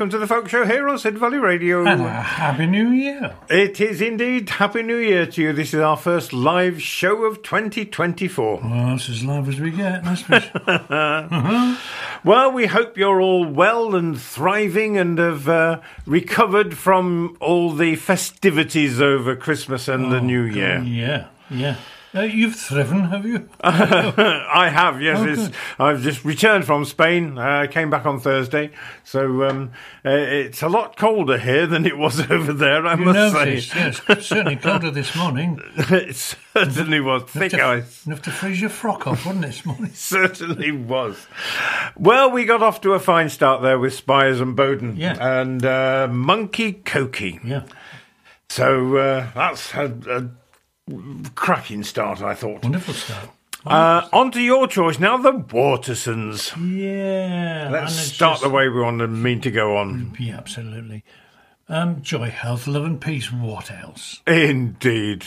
welcome to the Folk Show here on Sid Valley Radio. And a happy new year. It is indeed Happy New Year to you. This is our first live show of 2024. Well, it's as live as we get, that's. Well, we hope you're all well and thriving and have uh, recovered from all the festivities over Christmas and the New Year. Yeah, yeah. Uh, you've thriven, have you? I have, yes. Oh, it's. I've just returned from Spain. I came back on Thursday. So um, uh, it's a lot colder here than it was over there, I You must noticed, say. yes. Certainly colder this morning. it certainly was. Thick Enough to- ice. Enough to freeze your frock off, wasn't it, this morning? certainly was. Well, we got off to a fine start there with Spiers and Boden Yeah. and uh, Monkey Koki. Yeah. So uh, that's a, a cracking start, I thought. Wonderful start. Uh, on to your choice now, the Watersons. Yeah. Let's start just- the way we want to mean to go on. Yeah, absolutely. Um, joy, health, love, and peace. What else? Indeed.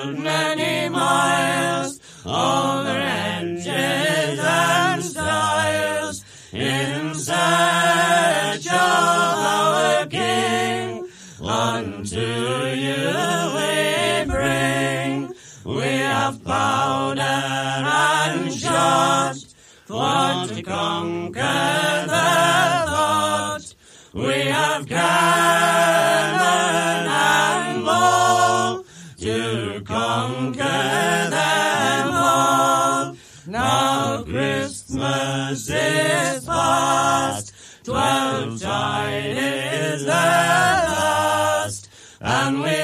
Powder and shot, want to conquer the thought we have cannon and ball to conquer them all. Now Christmas is past, twelve tide is the last, and we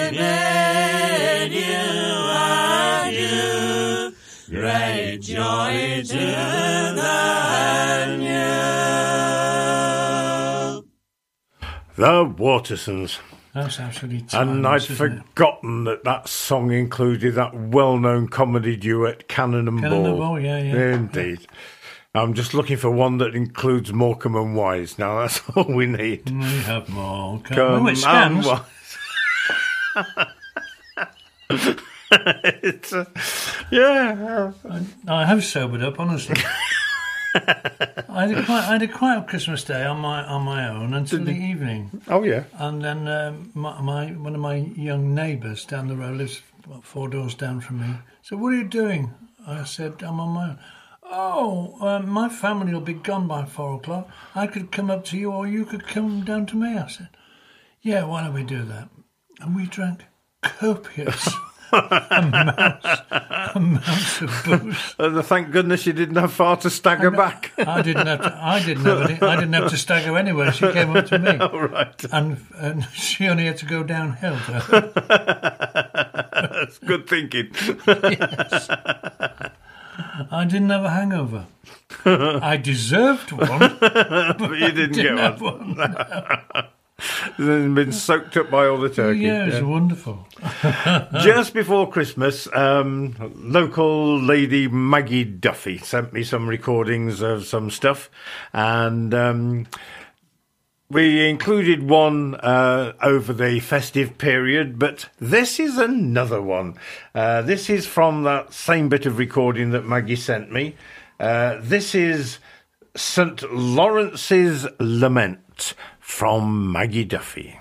Watersons. That's absolutely timeless, And I'd forgotten that that song included that well known comedy duet, Cannon and Cannon Ball. and Ball, yeah, yeah. Indeed. I'm just looking for one that includes Morecambe and Wise. Now, that's all we need. We have more. Come, Come oh, it and Wise. it's, yeah. I have sobered up, honestly. I had a quite, I had a quiet Christmas day on my on my own until the evening, Oh, yeah. and then um, my, my one of my young neighbours down the road lives what, four doors down from me. So what are you doing? I said I'm on my own. Oh, um, my family will be gone by four o'clock. I could come up to you, or you could come down to me. I said, Yeah, why don't we do that? And we drank copious amounts, amounts of booze. Thank goodness you didn't have far to stagger back. I didn't have to. I didn't have. Any, I didn't have to stagger anywhere. She came up to me, all right. and, and she only had to go downhill. That's good thinking. I didn't have a hangover. I deserved one. but you didn't, get Didn't have one. one. Then been soaked up by all the turkey. Yeah, it was wonderful. Just before Christmas, um, local lady Maggie Duffy sent me some recordings of some stuff, and um, we included one uh, over the festive period, but this is another one. Uh, this is from that same bit of recording that Maggie sent me. Uh, this is St. Lawrence's Lament from Maggie Duffy.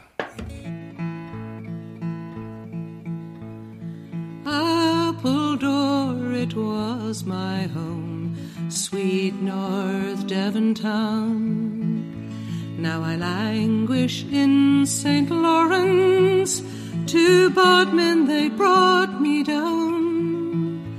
Apple Appledore, it was my home, sweet North Devon town. Now I languish in St. Lawrence, to Bodmin they brought me down.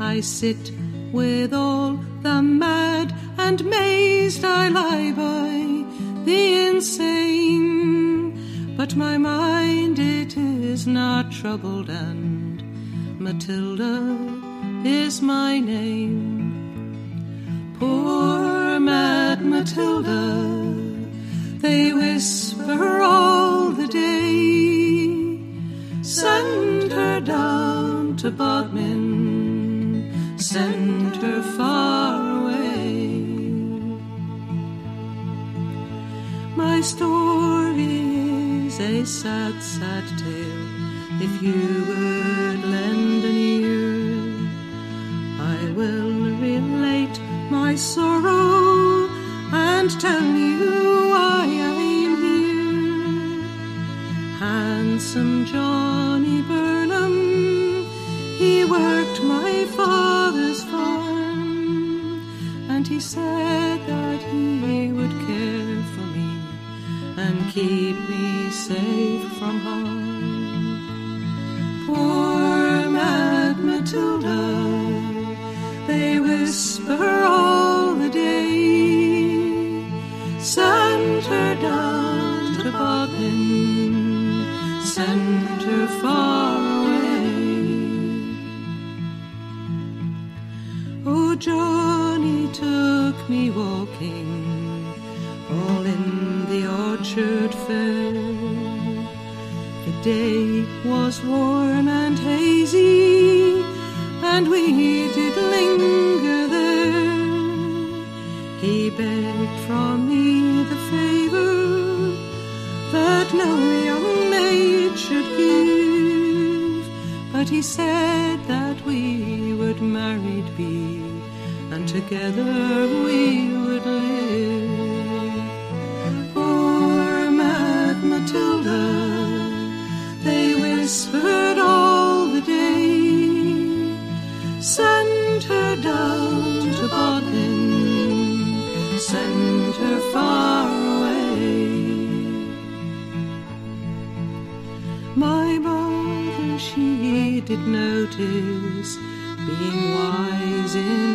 I sit with all the mad and mazed I lie by the insane, but my mind it is not troubled, and Matilda is my name. Poor mad Matilda, they whisper all the day. Send her down to Bodmin, send her far My story is a sad, sad tale. If you would lend an ear, I will relate my sorrow and tell you why I'm here. Handsome Johnny Burnham, he worked my father's farm, and he said that he would and keep me safe from harm. Poor mad Matilda, they whisper all the day. Send her down to Bodmin, send her far away. Oh, Johnny took me walking, all in the orchard fair. The day was warm and hazy, and we did linger there. He begged from me the favor that no young maid should give, but he said that we would married be, and together we would live. Notice being wise in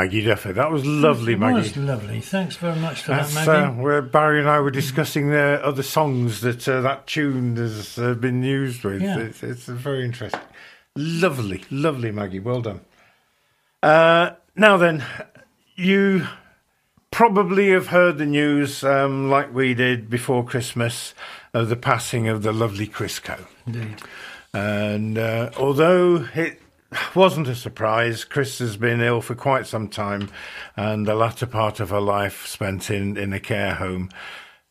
Maggie Duffy. That was lovely, It Maggie. was lovely. Thanks very much for That's that, uh, Maggie. where Barry and I were discussing the other songs that uh, that tune has uh, been used with. Yeah. It's, it's very interesting. Lovely, lovely, Maggie. Well done. Uh, now then, you probably have heard the news, um, like we did before Christmas, of the passing of the lovely Chris Coe. Indeed. And uh, although it wasn't a surprise, Chris has been ill for quite some time, and the latter part of her life spent in, in a care home.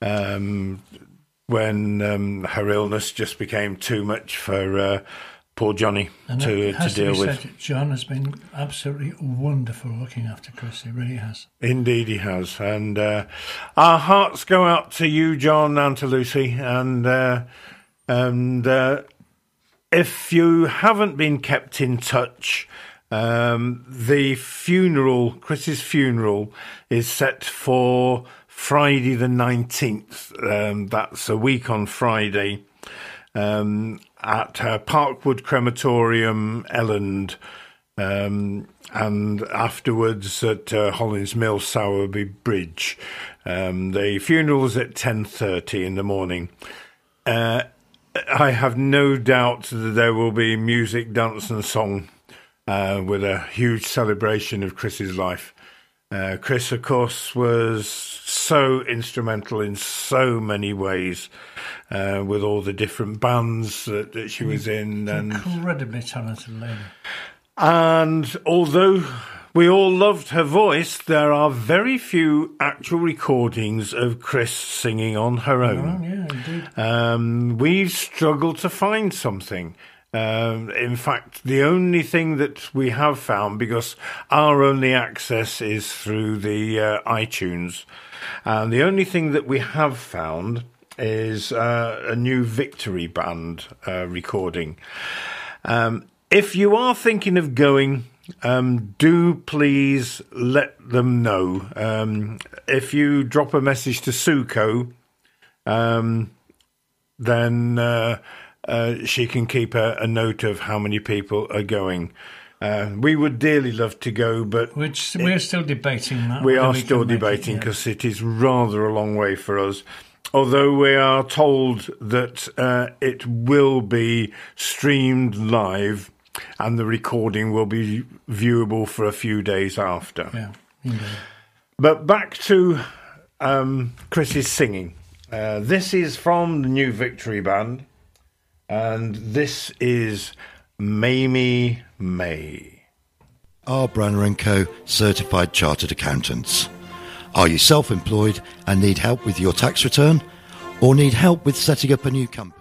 Um, when um, her illness just became too much for uh, poor Johnny And to, to deal be with. John has been absolutely wonderful looking after Chris. He really has. Indeed, he has. And uh, our hearts go out to you, John, and to Lucy. And uh, and uh, if you haven't been kept in touch, um, the funeral, Chris's funeral, is set for Friday the 19th. Um, that's a week on Friday um, at uh, Parkwood Crematorium, Elland. Um, and afterwards at uh, Hollins Mill, Sowerby Bridge. Um, the is at 10.30 in the morning. Uh, I have no doubt that there will be music, dance, and song uh, with a huge celebration of Chris's life. Uh, Chris, of course, was so instrumental in so many ways uh, with all the different bands that, that she was in. And, Incredibly talented lady. and although we all loved her voice, there are very few actual recordings of Chris singing on her own. Oh, yeah, indeed. Um, we've struggled to find something. Um, in fact, the only thing that we have found, because our only access is through the uh, iTunes, and the only thing that we have found is uh, a new Victory Band uh, recording. Um, if you are thinking of going, um, do please let them know. Um, if you drop a message to Suko, um, then uh, uh, she can keep a, a note of how many people are going. Uh, we would dearly love to go, but Which we're still debating that. we are can still make it, debating yeah. because it is rather a long way for us. Although we are told that uh, it will be streamed live and the recording will be viewable for a few days after. Yeah, indeed. But back to um, Chris's singing. Uh, this is from the new Victory Band, and this is Mamie May. are Branner & Co. certified chartered accountants. Are you self-employed and need help with your tax return or need help with setting up a new company?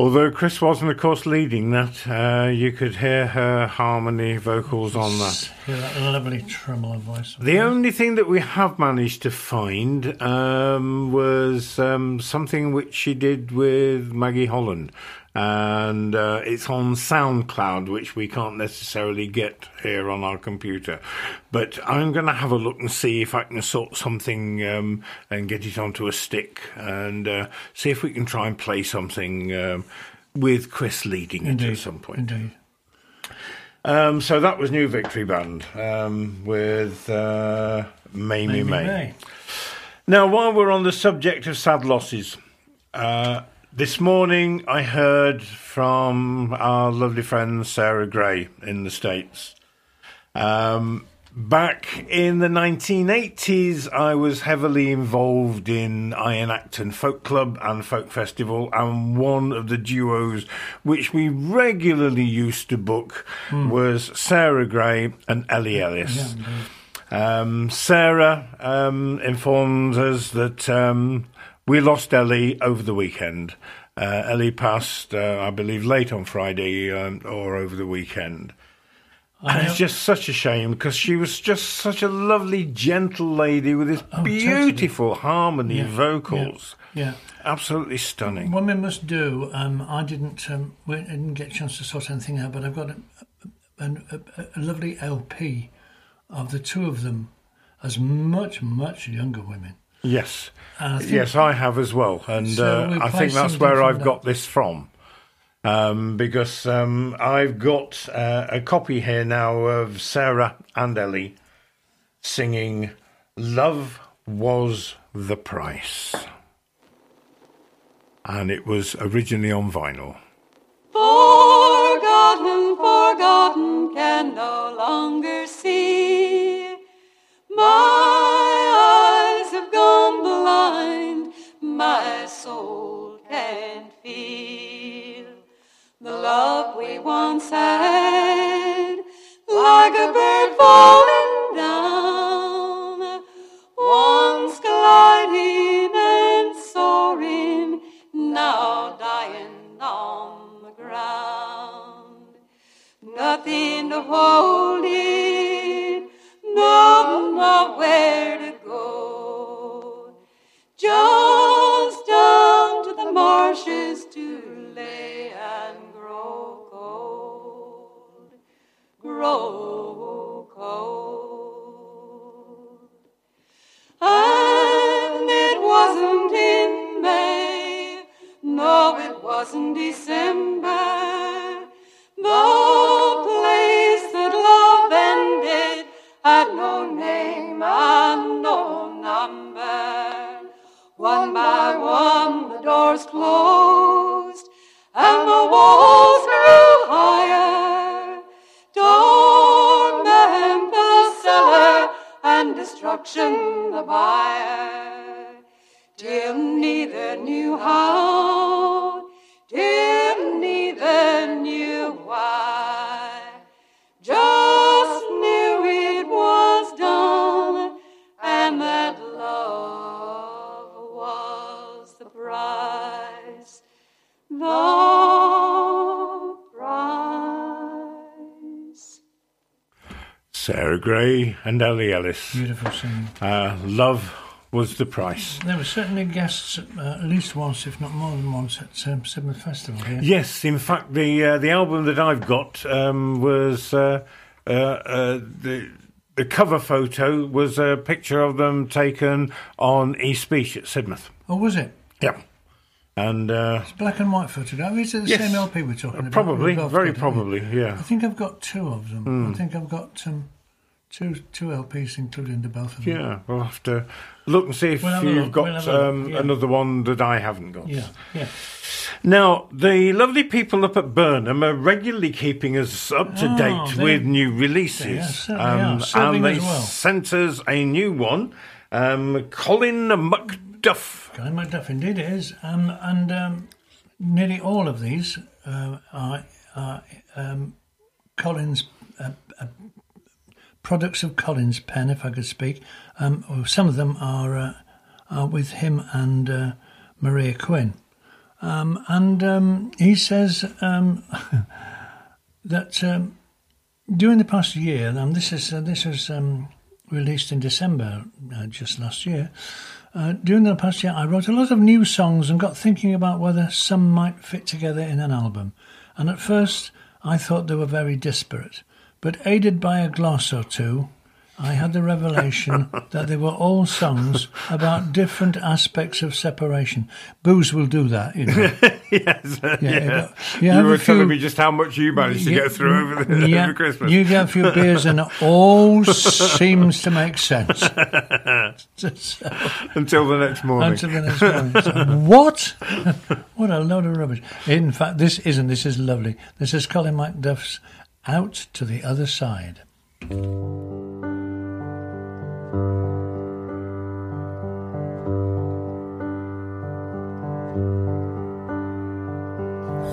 Although Chris wasn't, of course, leading that, uh, you could hear her harmony vocals on that. Hear that lovely tremolo voice. The only thing that we have managed to find um, was um, something which she did with Maggie Holland. And uh, it's on SoundCloud, which we can't necessarily get here on our computer. But I'm going to have a look and see if I can sort something um, and get it onto a stick and uh, see if we can try and play something um, with Chris leading it at some point. Indeed. Um, so that was New Victory Band um, with uh, Mamie May. May. Now, while we're on the subject of sad losses, uh, this morning I heard from our lovely friend Sara Grey in the States. Um, back in the 1980s, I was heavily involved in Iron Acton Folk Club and Folk Festival, and one of the duos which we regularly used to book was Sara Grey and Ellie Ellis. Um, Sara um, informs us that um, we lost Ellie over the weekend. Uh, Ellie passed, uh, I believe, late on Friday um, or over the weekend. And it's just such a shame because she was just such a lovely, gentle lady with this Oh, totally. beautiful harmony Yeah, vocals. Yeah. Absolutely stunning. Women must do, um, I didn't, um, didn't get a chance to sort anything out, but I've got a, a, a, a lovely LP of the two of them as much, much younger women. Yes. And I yes, I have as well. And So uh, I think that's where I've that. got this from. Um, because um, I've got uh, a copy here now of Sara and Ellie singing Love Was the Price. And it was originally on vinyl. Forgotten, forgotten, can no longer see. My soul can't feel the love we once had, like a bird falling and Ellie Ellis. Beautiful singing. Uh, love was the price. There were certainly guests uh, at least once, if not more than once, at um, Sidmouth Festival here. Yes, in fact, the uh, the album that I've got um, was uh, uh, uh, the the cover photo was a picture of them taken on East Beach at Sidmouth. Oh, was it? Yeah, and uh, It's black and white photograph. Is it the Yes. same LP we're talking about? probably, very probably, yeah. I think I've got two of them. I think I've got um, two two LPs, including the both of them. Yeah, we'll have to look and see if We'll you've look, got we'll have a look, um, yeah. another one that I haven't got. Yeah, yeah. Now, the lovely people up at Burnham are regularly keeping us up to Oh, date they- with new they releases. certainly are. And they well. sent us a new one. Um, Colin Muck Macduff. Colin Macduff, indeed it is. Um, and um, nearly all of these uh, are, are um, Collins, uh, uh, products of Collins' pen, if I could speak. Um, some of them are, uh, are with him and uh, Maria Quinn. Um, and um, he says um, that um, during the past year, and this is uh, this was released in December uh, just last year. Uh, during the past year, I wrote a lot of new songs and got thinking about whether some might fit together in an album. And at first, I thought they were very disparate. But aided by a gloss or two, I had the revelation that they were all songs about different aspects of separation. Booze will do that, you know. yes, uh, yeah. you You, a were telling me just how much you managed to get through over, the, yeah, over Christmas. You get a few beers and it all seems to make sense. So- Until the next morning. until the next morning. What? what a load of rubbish. In fact, this isn't. This is lovely. This is Colin Macduff's Out to the Other Side.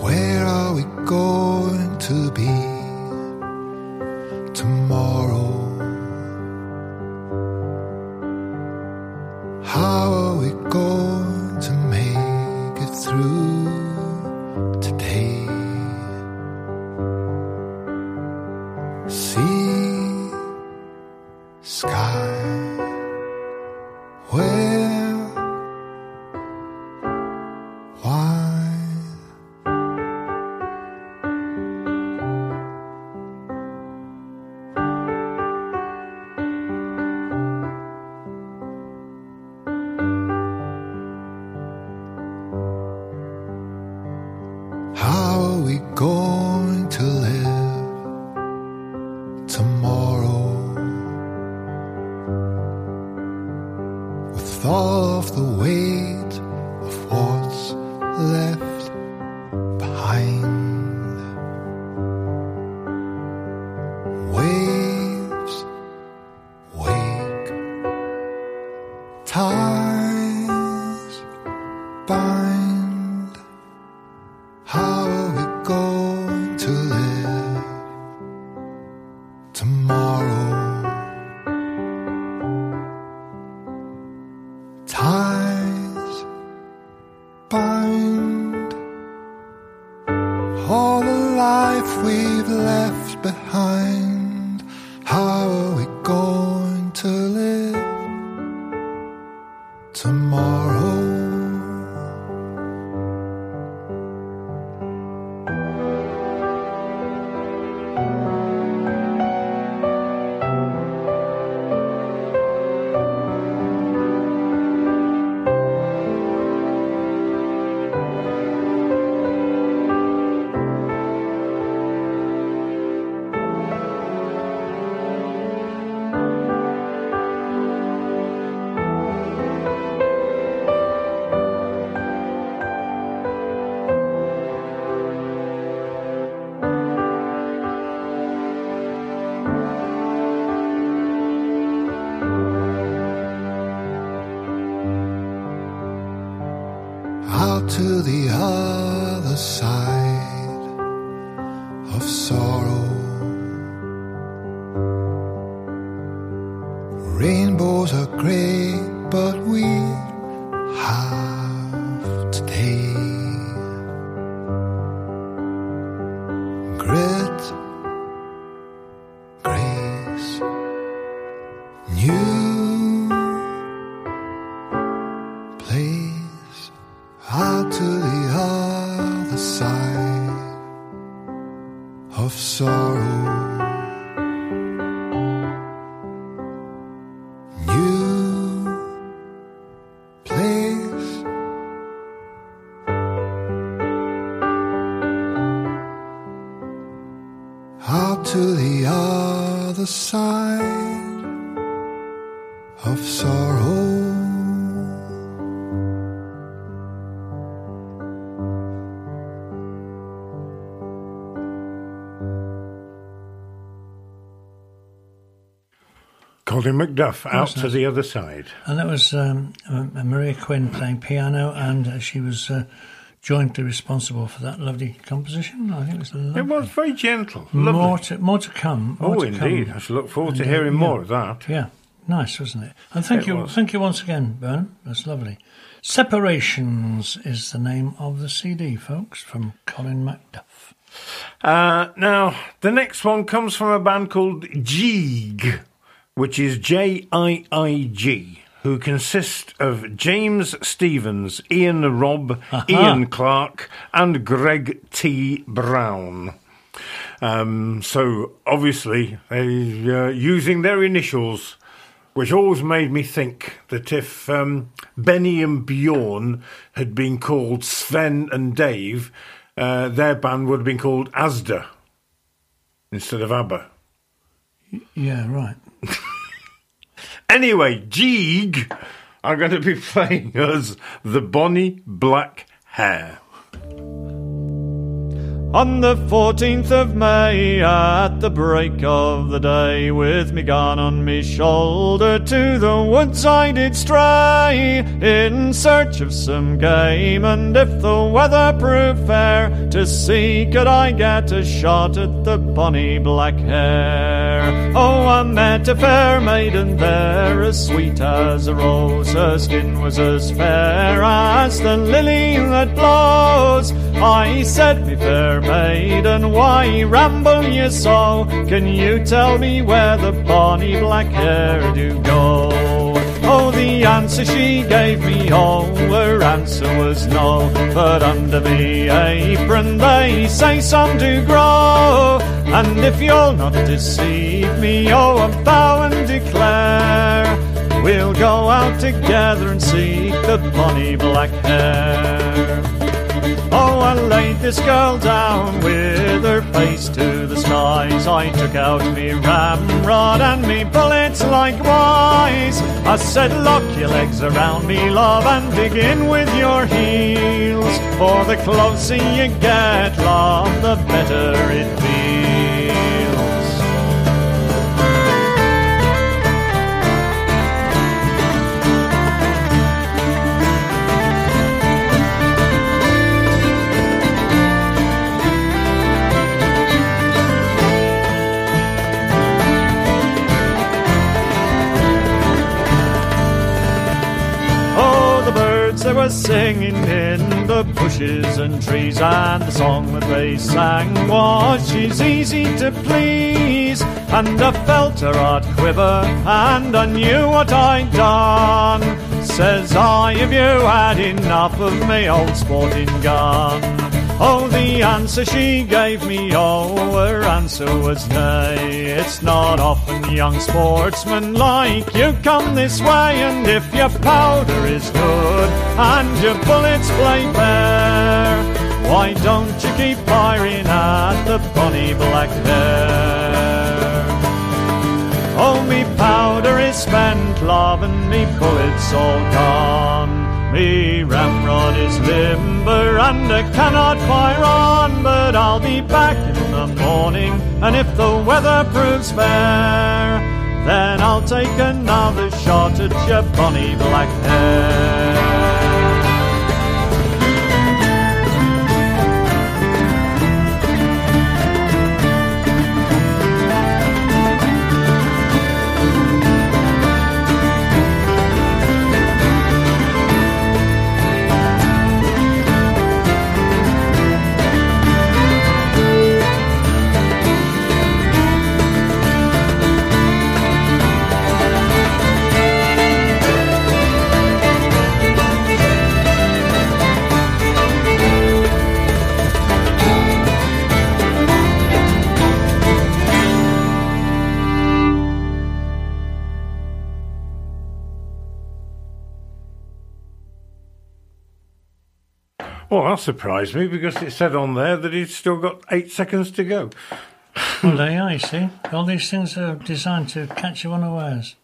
Where are we going to be tomorrow? How are we going Colin Macduff out to the other side. And that was um, uh, Maria Quinn playing piano, and uh, she was uh, jointly responsible for that lovely composition. I think it was lovely. It was very gentle. Lovely. More to, more to come. More oh, to come. indeed. I shall look forward to Indeed, hearing yeah. more of that. Yeah, nice, wasn't it? And thank It you, was. thank you once again, Burnham. That's lovely. Separations is the name of the CD, folks, from Colin Macduff. Uh, now, the next one comes from a band called Jeeg, which is J I I G, who consist of James Stevens, Ian Robb, Ian Clark, and Greg T. Brown. Um, so, obviously, they're uh, using their initials, which always made me think that if um, Benny and Bjorn had been called Sven and Dave, uh, their band would have been called Asda instead of ABBA. Yeah, right. Anyway, JIIG are going to be playing us the Bonnie Black Hare. On the 14th of May, at the break of the day, with me gun on me shoulder, to the woods I did stray, in search of some game, and if the weather proved fair, to see could I get a shot at the bonny black Oh, I met a fair maiden there, as sweet as a rose, her skin was as fair as the lily that blows. I said, me fair maiden, why ramble ye so? Can you tell me where the bonny black hare do go? Oh, the answer she gave me, oh, her answer was no. But under me apron they say some do grow. And if you'll not deceive me, oh, I bow and declare, we'll go out together and seek the bonny black hare. Oh, I laid this girl down with her face to the skies. I took out me ramrod and me bullets likewise. I said, lock your legs around me, love, and begin with your heels. For the closer you get, love, the better it feels. Were singing in the bushes and trees, and the song that they sang was she's easy to please. And I felt her heart quiver, and I knew what I'd done. Says I, have you had enough of me old sporting gun? Oh, the answer she gave me, oh, her answer was nay. It's not often young sportsmen like you come this way, and if your powder is good and your bullets play fair, why don't you keep firing at the bonny black hare? Oh, me powder is spent, love, and me bullets all gone. Me ramrod is limber, and I cannot fire on, but I'll be back in the morning, and if the weather proves fair, then I'll take another shot at your bonny black hare. Well, that surprised me because it said on there that he'd still got eight seconds to go. Well, there you are, you see. All these things are designed to catch you unawares.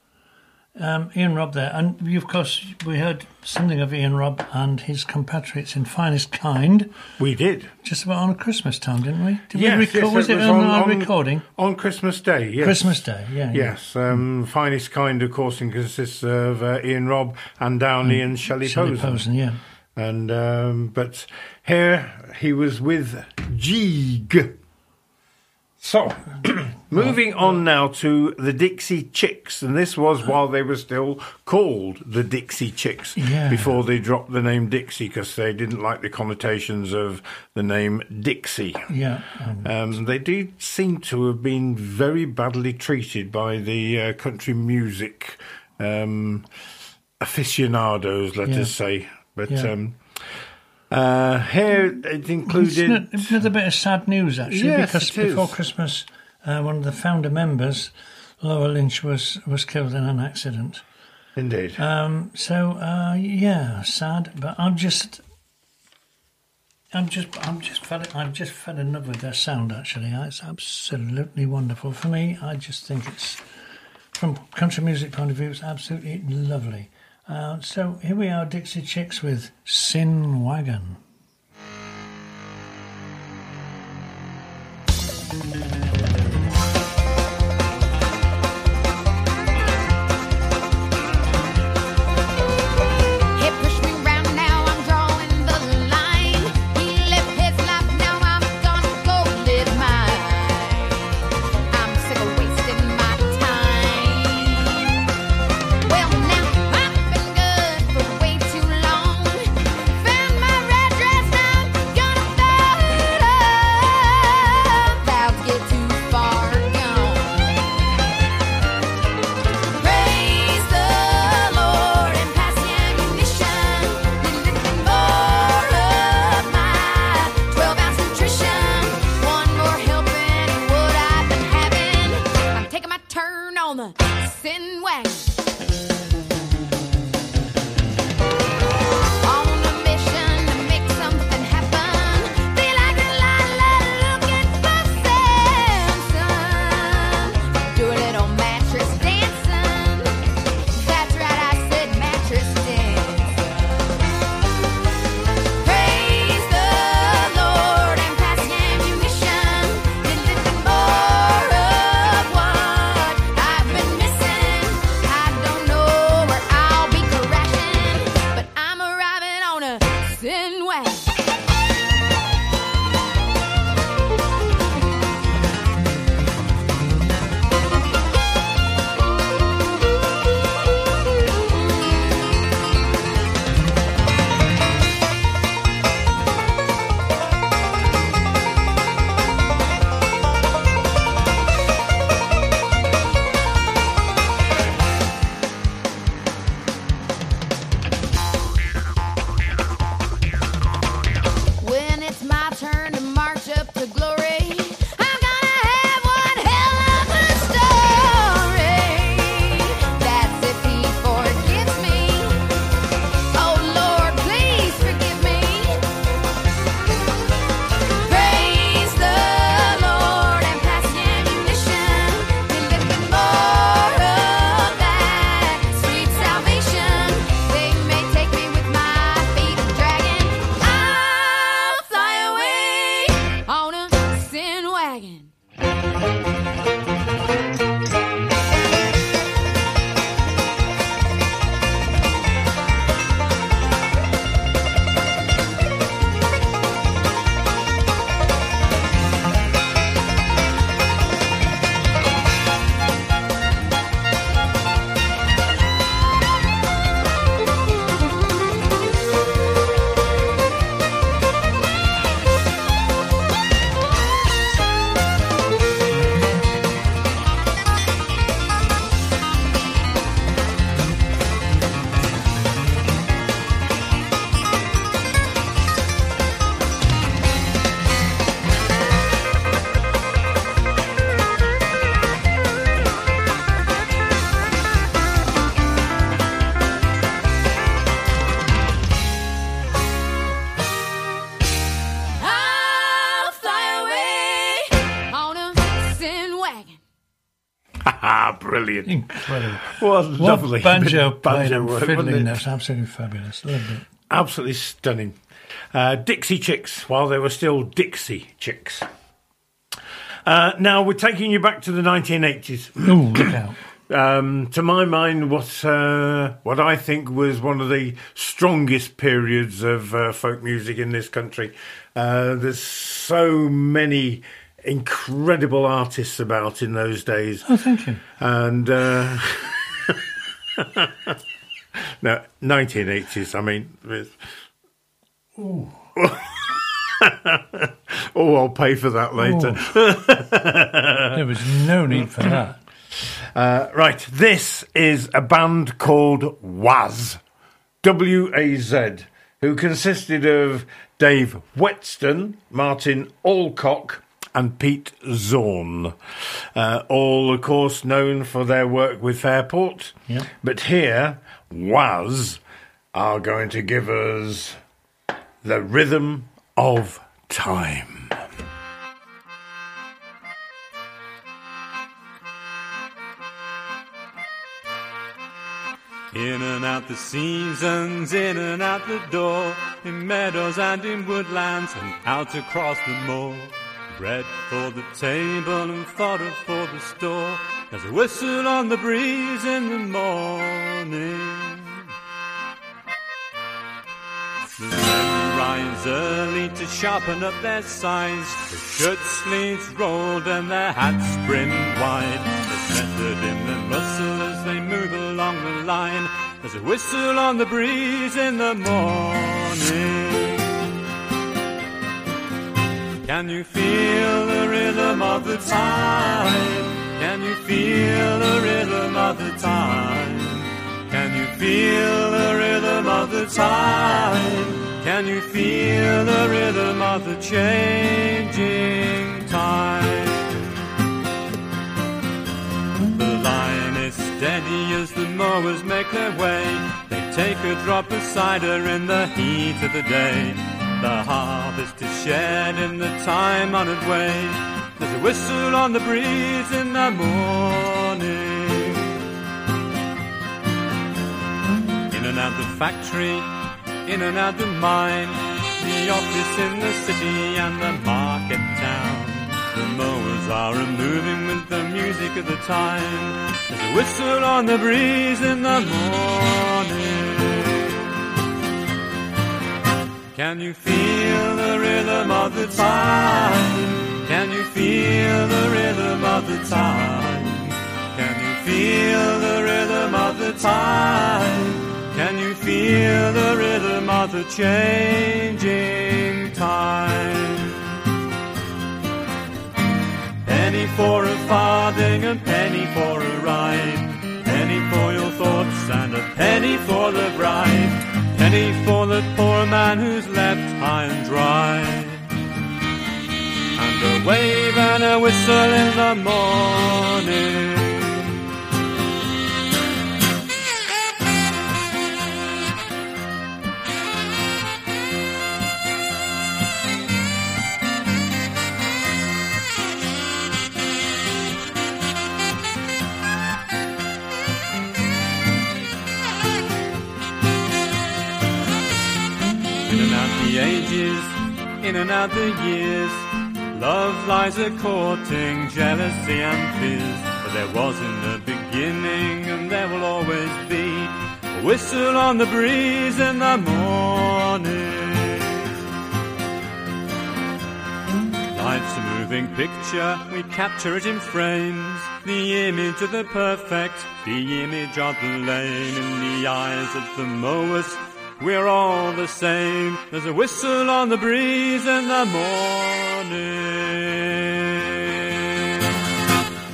um, Ian Robb there, and we, of course we heard something of Ian Robb and his compatriots in Finest Kind We did. just about on Christmas time, didn't we? Did Yes, we record? yes, was it was on, our on- recording? On Christmas Day, yes. Christmas Day, yeah. yeah. Yes, um, finest kind, of course, and consists of uh, Ian Robb and Downey and Shelley Shelley Posen. Posen, yeah. And um, but here he was with JIIG. So, moving on now to the Dixie Chicks, and this was while they were still called the Dixie Chicks Yeah. before they dropped the name Dixie because they didn't like the connotations of the name Dixie. Yeah. Um, they did seem to have been very badly treated by the uh, country music um, aficionados, let Yeah. us say. But Yeah. um, uh, here it it's included. ano- another bit of sad news, actually, Yes, because it is. before Christmas, uh, one of the founder members, Laura Lynch, was, was killed in an accident. Indeed. Um, so uh, yeah, sad. But I'm just, I'm just, I'm just fell, I've just fell in love with their sound. Actually, it's absolutely wonderful for me. I just think it's, from country music point of view, it's absolutely lovely. Uh, so here we are, Dixie Chicks with Sin Wagon. Brilliant. Incredible. What lovely banjo banjo work, fiddling. That's absolutely fabulous. Loved it. Absolutely stunning. Uh, Dixie Chicks, while they were still Dixie Chicks. Uh, now we're taking you back to the 1980s. Oh, look out. Um, to my mind, what uh, what I think was one of the strongest periods of uh, folk music in this country. Uh, there's so many incredible artists about in those days, Oh, thank you. and uh, no, 1980s. I mean, with- oh, I'll pay for that later. There was no need for that. Uh, right, this is a band called Waz, W A Z, who consisted of Dave Whetstone, Martin Allcock, and Pete Zorn. Uh, all, of course, known for their work with Fairport. Yeah. But here, Waz are going to give us the rhythm of time. In and out the seasons, in and out the door, in meadows and in woodlands, and out across the moor. Bread for the table and fodder for the store. There's a whistle on the breeze in the morning. The men rise early to sharpen up their sides. Their shirt sleeves rolled and their hats brimmed wide. There's method in their muscle as they move along the line. There's a whistle on the breeze in the morning. Can you feel the rhythm of the time? Can you feel the rhythm of the time? Can you feel the rhythm of the time? Can you feel the rhythm of the changing time? The line is steady as the mowers make their way. They take a drop of cider in the heat of the day. The harvest is shed in the time honored way. There's a whistle on the breeze in the morning. In and out the factory, in and out the mine, the office in the city and the market town. The mowers are moving with the music of the time. There's a whistle on the breeze in the morning. Can you feel the rhythm of the time? Can you feel the rhythm of the time? Can you feel the rhythm of the time? Can you feel the rhythm of the changing time? Penny for a farthing, a penny for a ride. Penny for your thoughts and a penny for the bride. For the poor man who's left high and dry. And a wave and a whistle in the morning. The ages, in and out the years. Love lies a courting, jealousy and fears. But there was in the beginning, and there will always be a whistle on the breeze in the morning. Life's a moving picture, we capture it in frames. The image of the perfect, the image of the lame. In the eyes of the mowers, we're all the same. There's a whistle on the breeze in the morning.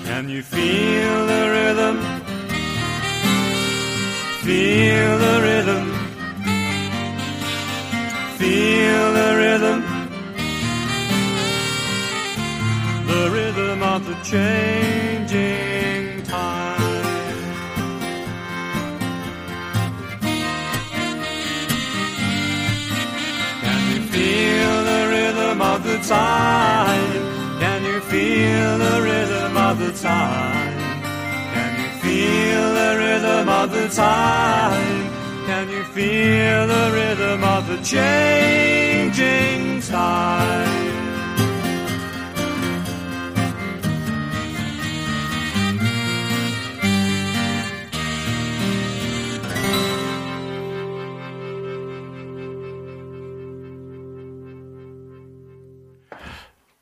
Can you feel the rhythm? Feel the rhythm. Feel the rhythm. The rhythm of the changing time? Can you feel the rhythm of the time? Can you feel the rhythm of the time? Can you feel the rhythm of the changing tide?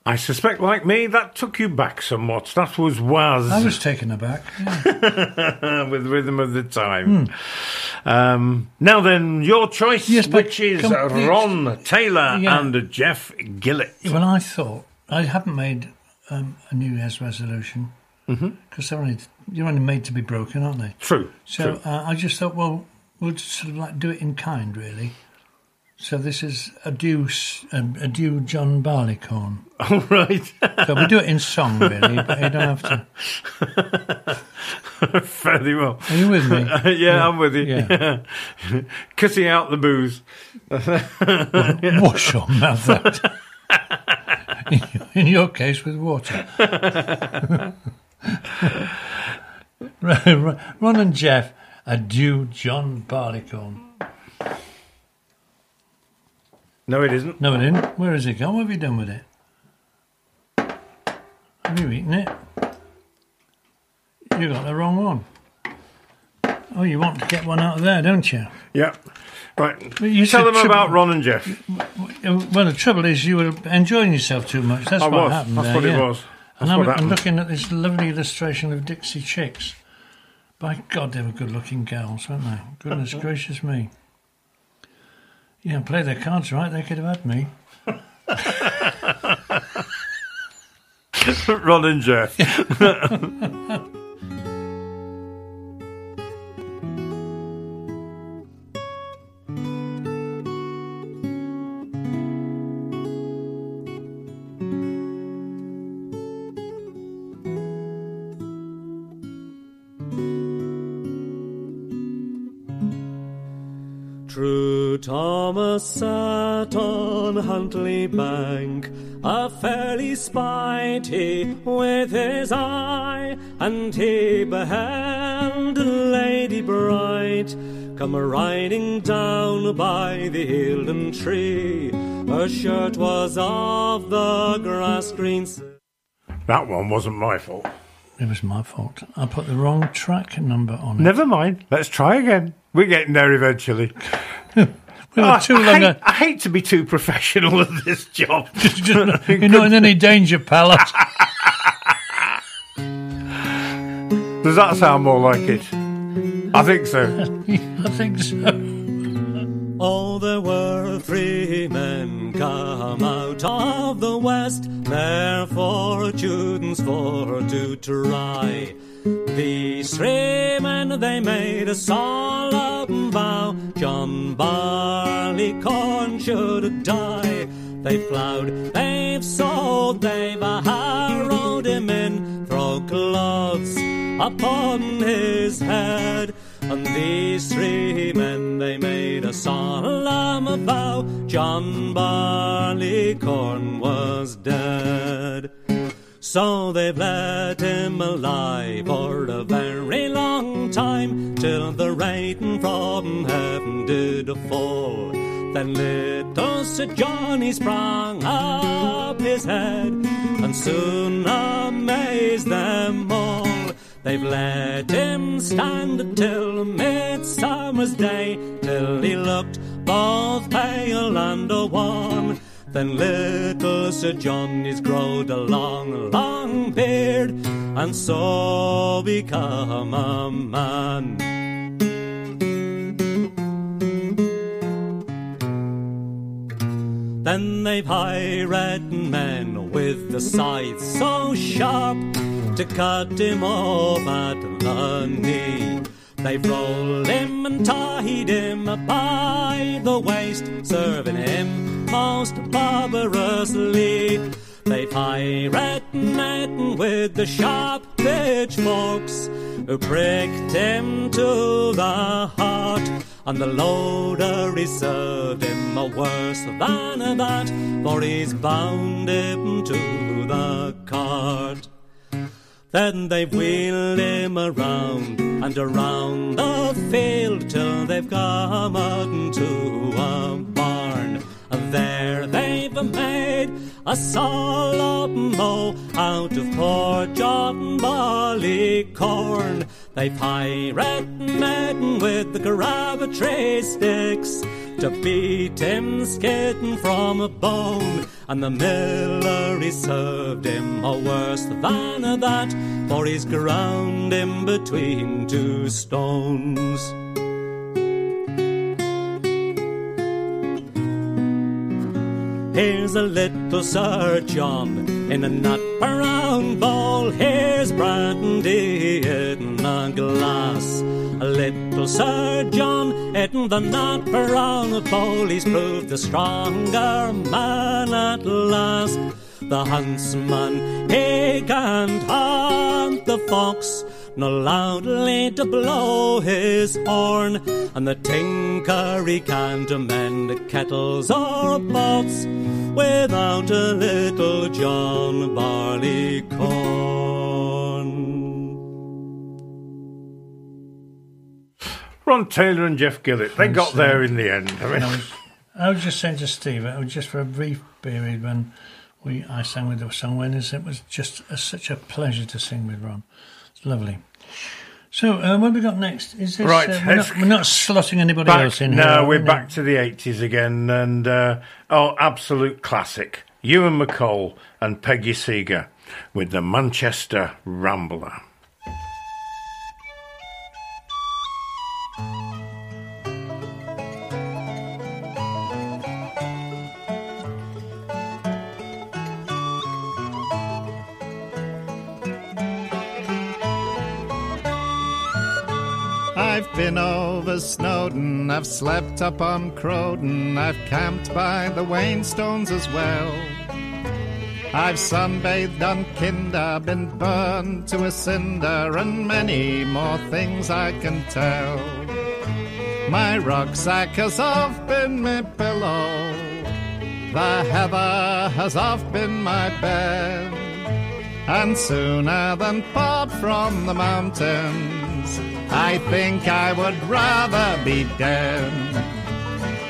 I suspect, like me, that took you back somewhat. That was was, I was taken aback. Yeah. with Rhythm of the Time. Um, now then, your choice. Yes, which is complete- Ron Taylor Yeah. and Jeff Gillett. well, I thought I haven't made um, a New Year's resolution because they're only you're only made to be broken, aren't they? True. So true. uh, I just thought, well, we'll just sort of like do it in kind, really. So this is adieu, s- um, adieu, John Barleycorn. All right. So we do it in song, really, but you don't have to. Fairly well. Are you with me? yeah, I'm with you. Yeah. Cutting out the booze. Wash your mouth out. In your case, with water. Right, right. Ron and Jeff, a adieu, John Barleycorn. No, it isn't. No, it didn't. Where has it gone? What have you done with it? Have you eaten it? You got the wrong one. Oh, you want to get one out of there, don't you? Yeah. Right. Well, you Tell them triple- about Ron and Jeff. Well, the trouble is, you were enjoying yourself too much. That's I what was. happened That's there. what yeah. it was. And That's I'm, what I'm happened. looking at this lovely illustration of Dixie Chicks. By God, they were good-looking girls, weren't they? Goodness gracious me! Yeah, play their cards right. They could have had me. Ron and Jeff. sat on Huntley Bank, a fairly spied he with his eye, and he beheld a lady bright come riding down by the Eildon tree. Her shirt was of the grass green. that one wasn't my fault. It was my fault. I put the wrong track number on it. Never mind. Let's try again. We're getting there eventually. We were I, too I long. hate, I hate to be too professional at this job. You're not in any danger, pal. Does that sound more like it? I think so. I think so. Oh, there were three men come out of the west, their fortunes for to try. These three men, they made a solemn vow, John Barleycorn should die. They've ploughed, they've sowed, they've harrowed him in, throw cloths upon his head. And these three men, they made a solemn vow, John Barleycorn was dead. So they've let him alive for a very long time, till the rain from heaven did fall. Then little Sir Johnny sprang up his head, and soon amazed them all. They've let him stand till midsummer's day, till he looked both pale and wan. Then little Sir Johnny's growed a long, long beard, and so become a man. Then they've hired men with the scythe so sharp to cut him off at the knee. They've rolled him and tied him up by the waist, serving him most barbarously. They've hired men with the sharp pitchforks who pricked him to the heart. And the loader he served him a worse than that, for he's bound him to the cart. Then they've wheeled him around and around the field till they've come out into a there they've made a solemn mow out of poor John Barley corn. They pirate men with the grabber sticks to beat him skitting from a bone. And the miller he served him a worse than that, for he's ground him between two stones. Here's a little Sir John in a nut brown bowl. Here's brandy in a glass. A little Sir John in the nut brown bowl. He's proved the stronger man at last. The huntsman, he can't hunt the fox, nor loudly to blow his horn. And the tinker, he can't mend kettles or pots without a little John Barleycorn. Ron Taylor and Jeff Gillett. They got uh, there in the end. I mean, I was, I was just saying to Steve, it was just for a brief period when we I sang with the Songwainers. It was just a, such a pleasure to sing with Ron. It's lovely. So, uh, what have we got next? Is this, Right, uh, we're, not, we're not slotting anybody back, else in here. no, we? we're back to the 80s again. And, uh, oh, absolute classic. Ewan MacColl and Peggy Seeger with the Manchester Rambler. Been over Snowdon, I've slept up on Crowden, I've camped by the Wainstones as well. I've sunbathed on Kinder, been burned to a cinder, and many more things I can tell. My rucksack has oft been my pillow, the heather has oft been my bed. And sooner than part from the mountains, I think I would rather be dead.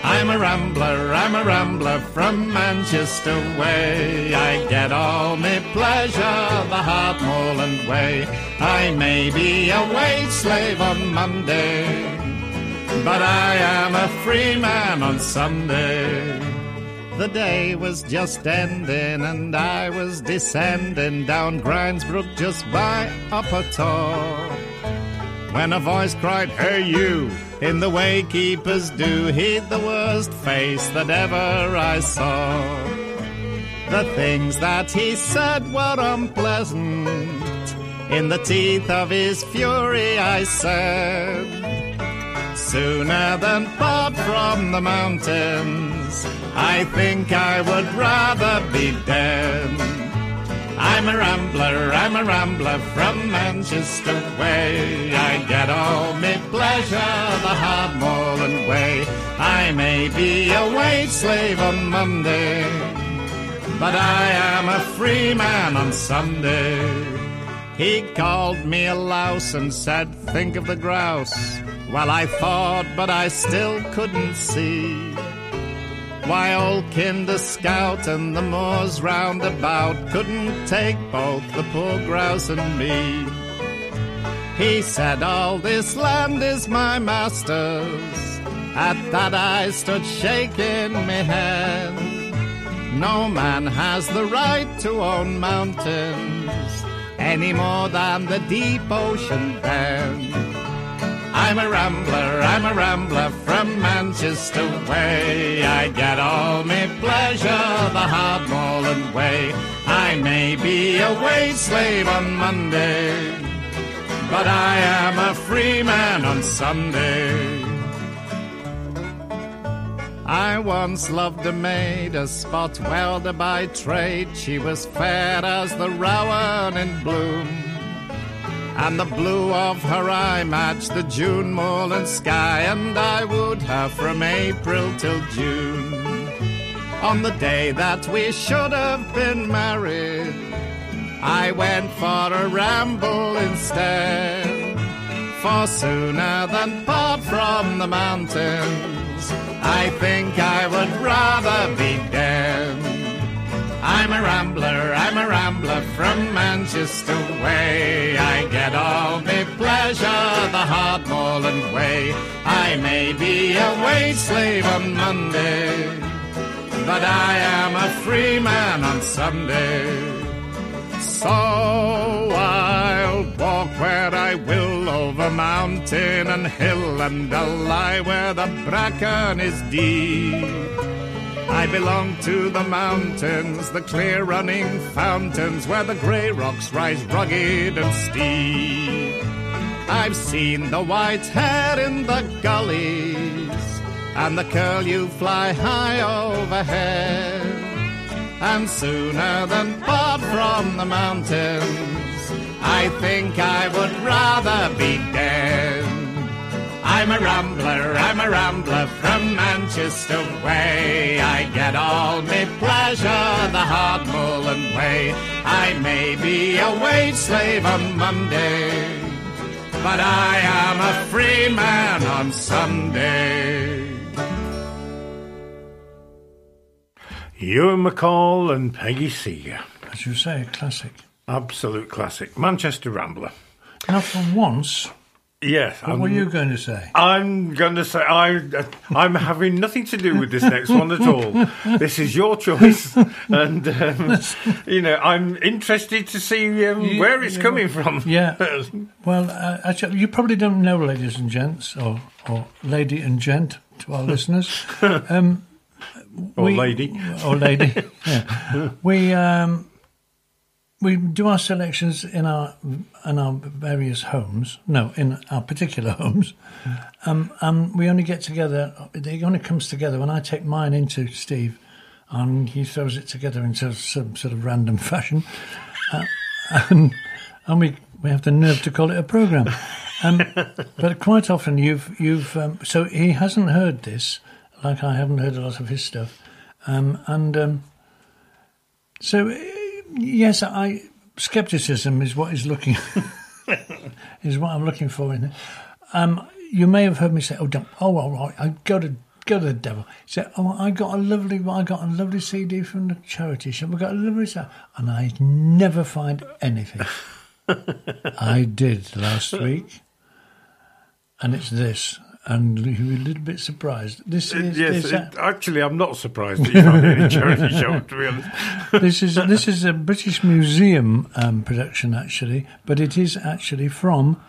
I'm a rambler, I'm a rambler from Manchester way. I get all my pleasure the Hartmoreland way. I may be a wage slave on Monday, but I am a free man on Sunday. The day was just ending and I was descending down Grindsbrook just by Upper Tor. When a voice cried, Hey you, in the way keepers do, he'd the worst face that ever I saw. The things that he said were unpleasant. In the teeth of his fury, I said, Sooner than part from the mountains, I think I would rather be dead. I'm a rambler, I'm a rambler from Manchester way. I get all me pleasure the Hardmoreland way. I may be a wage slave on Monday, but I am a free man on Sunday. He called me a louse and said, Think of the grouse. Well, I thought, but I still couldn't see. Why, old Kinder Scout and the moors round about couldn't take both the poor grouse and me. He said, All this land is my master's. At that I stood shaking my head. No man has the right to own mountains any more than the deep ocean bed. I'm a rambler, I'm a rambler from Manchester way. I get all my pleasure the Hardmoreland way. I may be a wage slave on Monday, but I am a free man on Sunday. I once loved a maid, a spot welder by trade. She was fair as the rowan in bloom. And the blue of her eye matched the June moorland sky, and I wooed her from April till June. On the day that we should have been married, I went for a ramble instead. for sooner than part from the mountains. I think I would rather be dead. I'm a rambler, I'm a rambler from Manchester way. I get all me pleasure the hard moorland way. I may be a wage slave on Monday, but I am a free man on Sunday. So I'll walk where I will over mountain and hill, and I'll lie where the bracken is deep. I belong to the mountains, the clear running fountains, where the grey rocks rise rugged and steep. I've seen the white hare in the gullies, and the curlew fly high overhead. And sooner than part from the mountains, I think I would rather be dead. I'm a rambler, I'm a rambler from Manchester way. I get all me pleasure the hard Mullen way. I may be a wage slave on Monday, but I am a free man on Sunday. Ewan MacColl and Peggy Seeger. As you say, a classic. Absolute classic. Manchester Rambler. Now, for once, Yes. what were you going to say? I'm going to say I, I'm having nothing to do with this next one at all. This is your choice, and um, you know I'm interested to see um, You- where it's you- coming from. Yeah. Well, uh, actually, you probably don't know, ladies and gents, or, or lady and gent to our listeners. Um, or we- lady. Or lady. yeah. We um, we do our selections in our in our various homes. No, in our particular homes. Um, and we only get together. It only comes together when I take mine into Steve, and he throws it together into some sort of random fashion, uh, and, and we we have the nerve to call it a program. Um, but quite often you've you've um, so he hasn't heard this, like I haven't heard a lot of his stuff, um, and um, so uh, yes, I skepticism is what is looking is what I'm looking for in it. Um, you may have heard me say, "Oh, don't, oh, all right, I go to go to the devil." Say, "Oh, I got a lovely, I got a lovely CD from the charity shop. I got a lovely stuff, and I never find anything." I did last week, and it's this, and you were a little bit surprised. This is yes, this, it, actually, I'm not surprised that you found it in a charity show. To be honest, this is this is a British Museum um, production actually, but it is actually from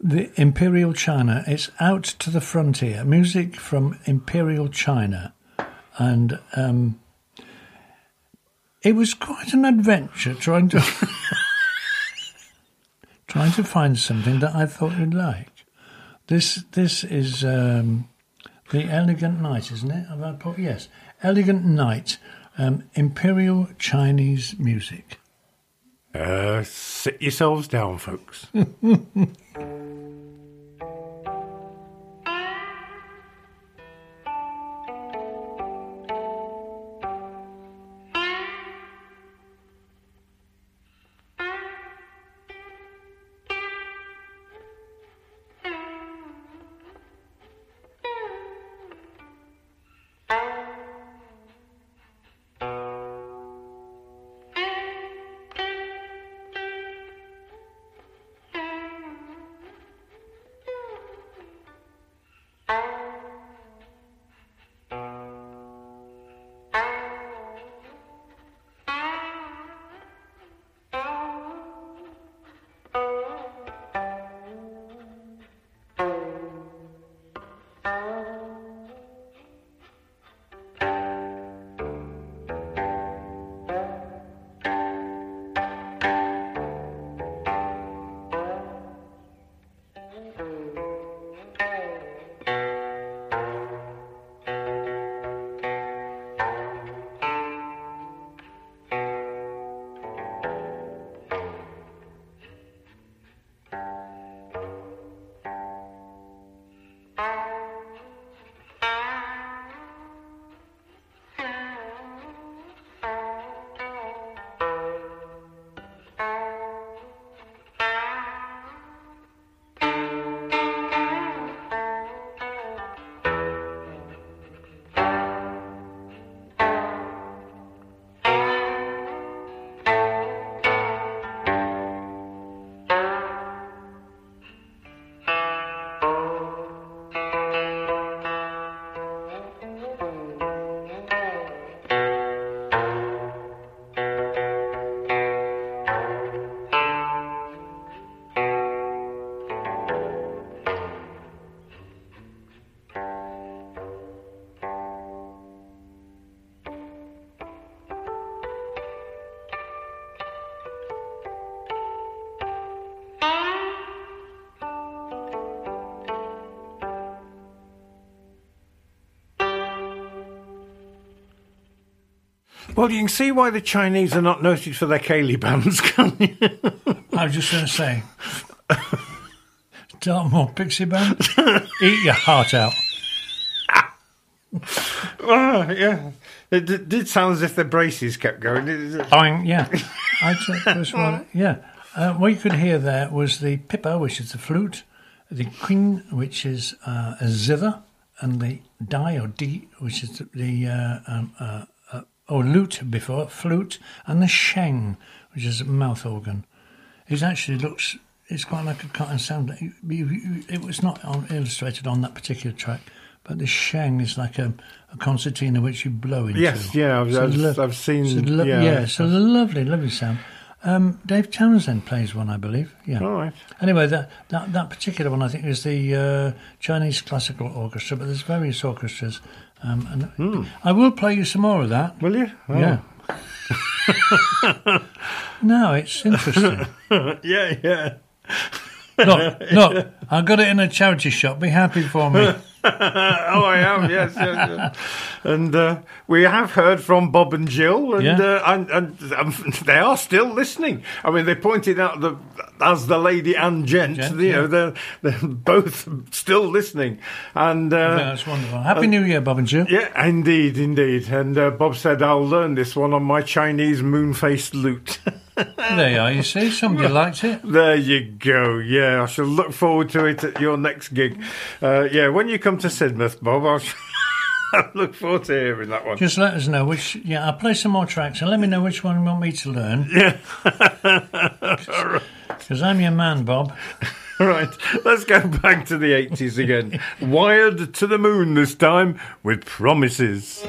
the Imperial China. It's out to the frontier. Music from Imperial China, and um, it was quite an adventure trying to trying to find something that I thought you'd like. This this is um, the Elegant Night, isn't it? Put yes? Elegant Night, um, Imperial Chinese music. uh, sit yourselves down, folks. Well, you can see why the Chinese are not noted for their ceilidh bands, can't you? I was just going to say, Dartmoor Pixie Band, eat your heart out. Ah, yeah. It d- did sound as if the braces kept going. Boing, yeah. I took this one, yeah. Uh, what you could hear there was the pipa, which is the flute, the queen, which is uh, a zither, and the di or d, which is the, the uh, um, uh, or lute before flute, and the sheng, which is a mouth organ. It actually looks. It's quite like a cotton sound. It, it- was not on, illustrated on that particular track, but the sheng is like a, a concertina which you blow into. Yes, yeah, I've- a I've- I've seen- it's lo- yeah. yeah, it's a lovely, lovely sound. Um, Dave Townsend plays one, I believe. Yeah. All right. Anyway, that, that, that particular one, I think, is the uh, Chinese Classical Orchestra, but there's various orchestras. Um, and Hmm. I will play you some more of that. Will you? Oh. Yeah. no, it's interesting. yeah, yeah. Look, look, I got it in a charity shop. Be happy for me. oh, I am. Yes, yes, yes. And uh, we have heard from Bob and Jill, and, Yeah. uh, and, and um, they are still listening. I mean, they pointed out that as the lady and gent, Gent, you yeah. know, they're, they're both still listening. And uh, Yeah, that's wonderful. Happy New Year, Bob and Jill. yeah, indeed, indeed. And uh, Bob said, "I'll learn this one on my Chinese moon-faced lute." There you are. You see, somebody liked it. There you go. Yeah, I shall look forward to it at your next gig. Uh, yeah, when you come to Sidmouth, Bob, I'll I look forward to hearing that one. Just let us know which. Yeah, I'll play some more tracks and let me know which one you want me to learn. Yeah. Because I'm your man, Bob. right, let's go back to the 80s again. Wired to the moon this time with promises.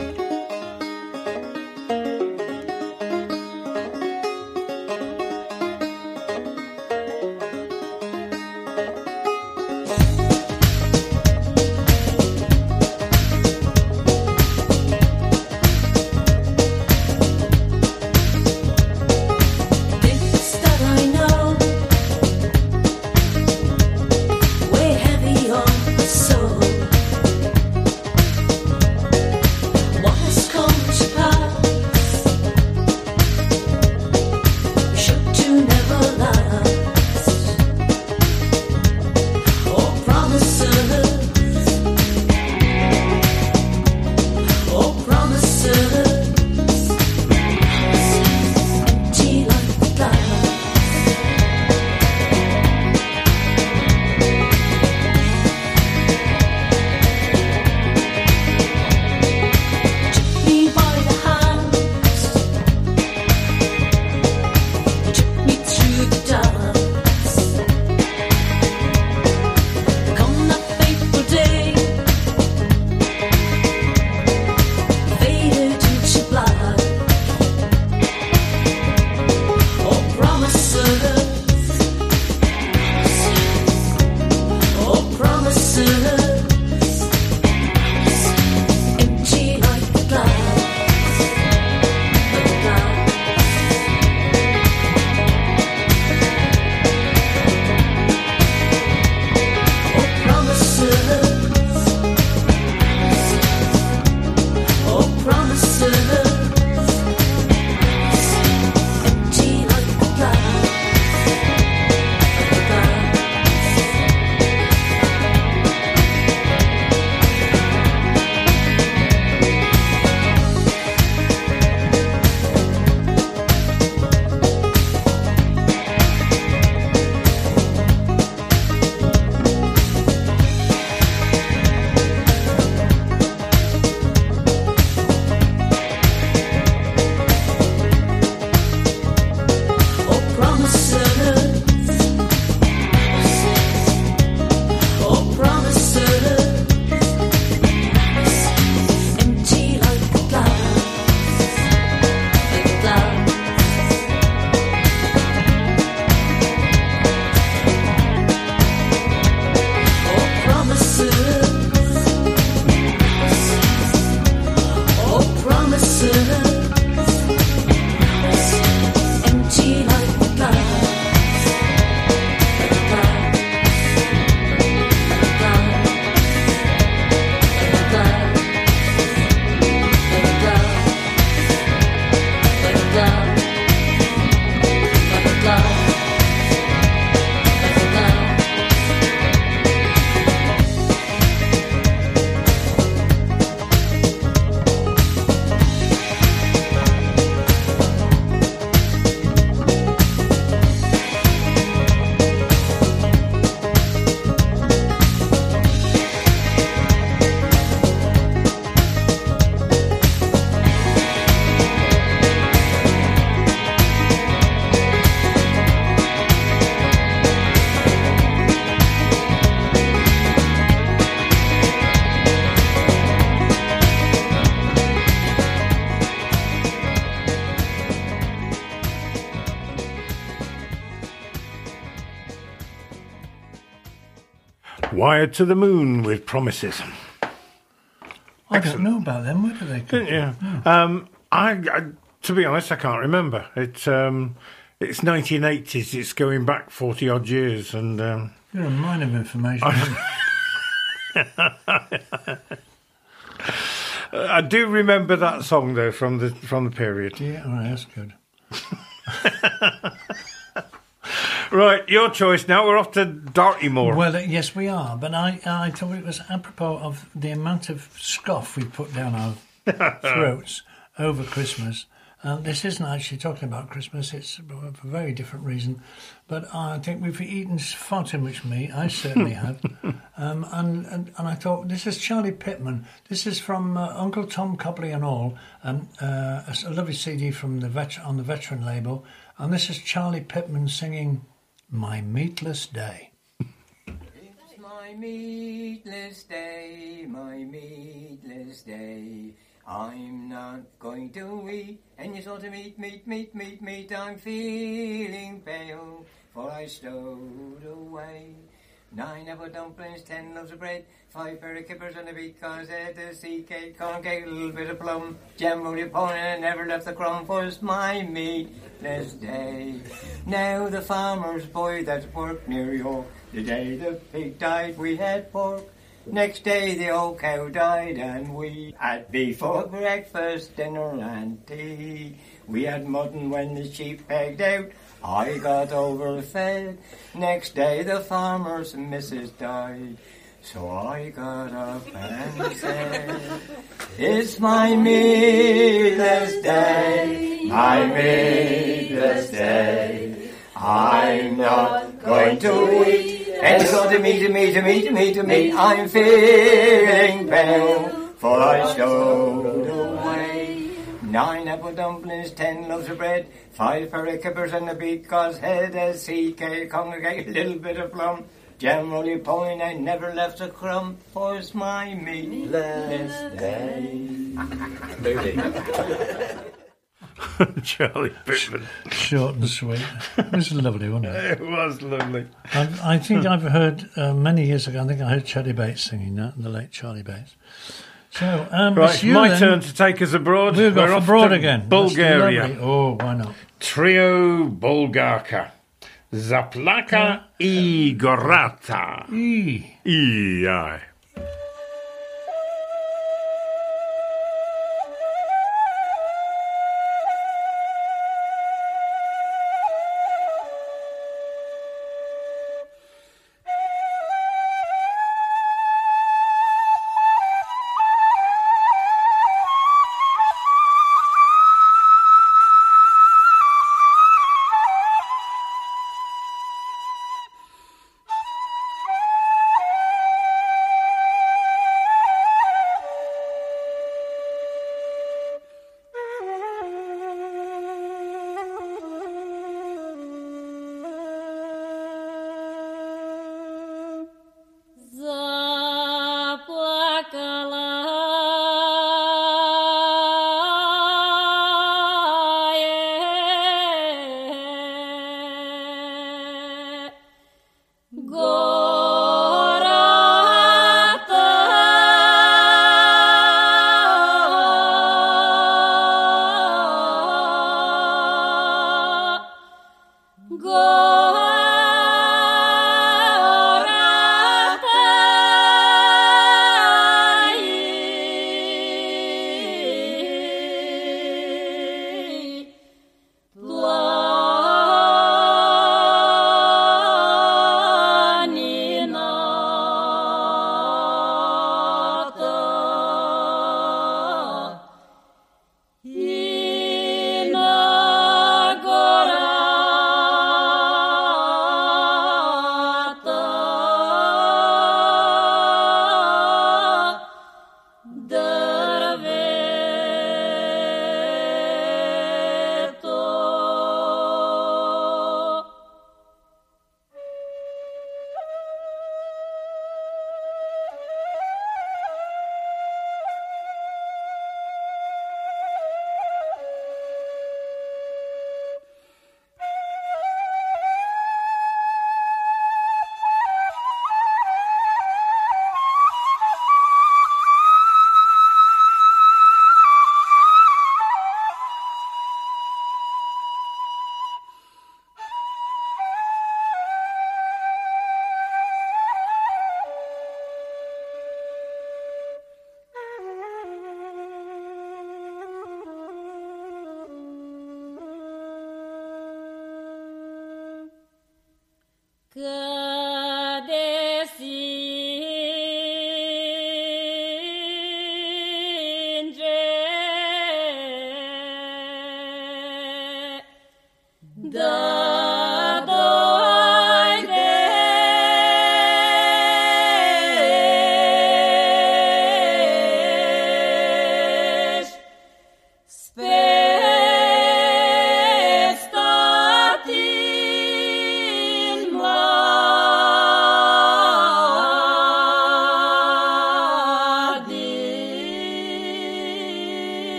Wired to the Moon with Promises. I don't know about them. Where do they come Didn't from? you? Um, I, I, to be honest, I can't remember. It's um, it's 1980s. It's going back 40 odd years, and um, You're a mine of information. I do remember that song though from the from the period. yeah, all right, that's good. Right, your choice. Now we're off to Dartmoor. Well, uh, yes, we are. But I, I thought it was apropos of the amount of scoff we put down our throats over Christmas. Um, this isn't actually talking about Christmas. It's for a very different reason. But I think we've eaten far too much meat. I certainly have. Um, and, and and I thought this is Charlie Pittman. This is from uh, Uncle Tom Cobley and all. Um, uh, a, a lovely CD from the vet- on the veteran label. And this is Charlie Pittman singing "My Meatless Day." It's my meatless day, my meatless day. I'm not going to eat any sort of meat, meat, meat, meat, meat. I'm feeling pale, for I stowed away. Nine apple dumplings, ten loaves of bread, five pair of kippers and a at the sea cake, corn cake, a little bit of plum, jam roly pony, and never left the crumb for it's my meatless day. Now the farmer's boy that's worked near York, the day the pig died we had pork. Next day the old cow died and we had beef for breakfast, dinner and tea. We had mutton when the sheep pegged out. I got overfed. Next day the farmer's missus died. So I got up and said, It's my meatless day, my meatless day. I'm not going to eat any sort to meat, meat, meat, meat, meat. I'm feeling pale, for I stowed away. Nine apple dumplings, ten loaves of bread, five pair of kippers and a because head, a CK congregate, a little bit of plum. Generally roly point, I never left a crumb, for's my meatless day. Charlie Pittman. Short and sweet. It was lovely, wasn't it? It was lovely. I, I think I've heard uh, many years ago. I think I heard Charlie Bates singing that, the late Charlie Bates. So, um, Right, it's you my then. turn to take us abroad. We're off abroad again. Bulgaria. Oh, why not? Trio Bulgarka. Zaplaka i Gorata. E. E, aye.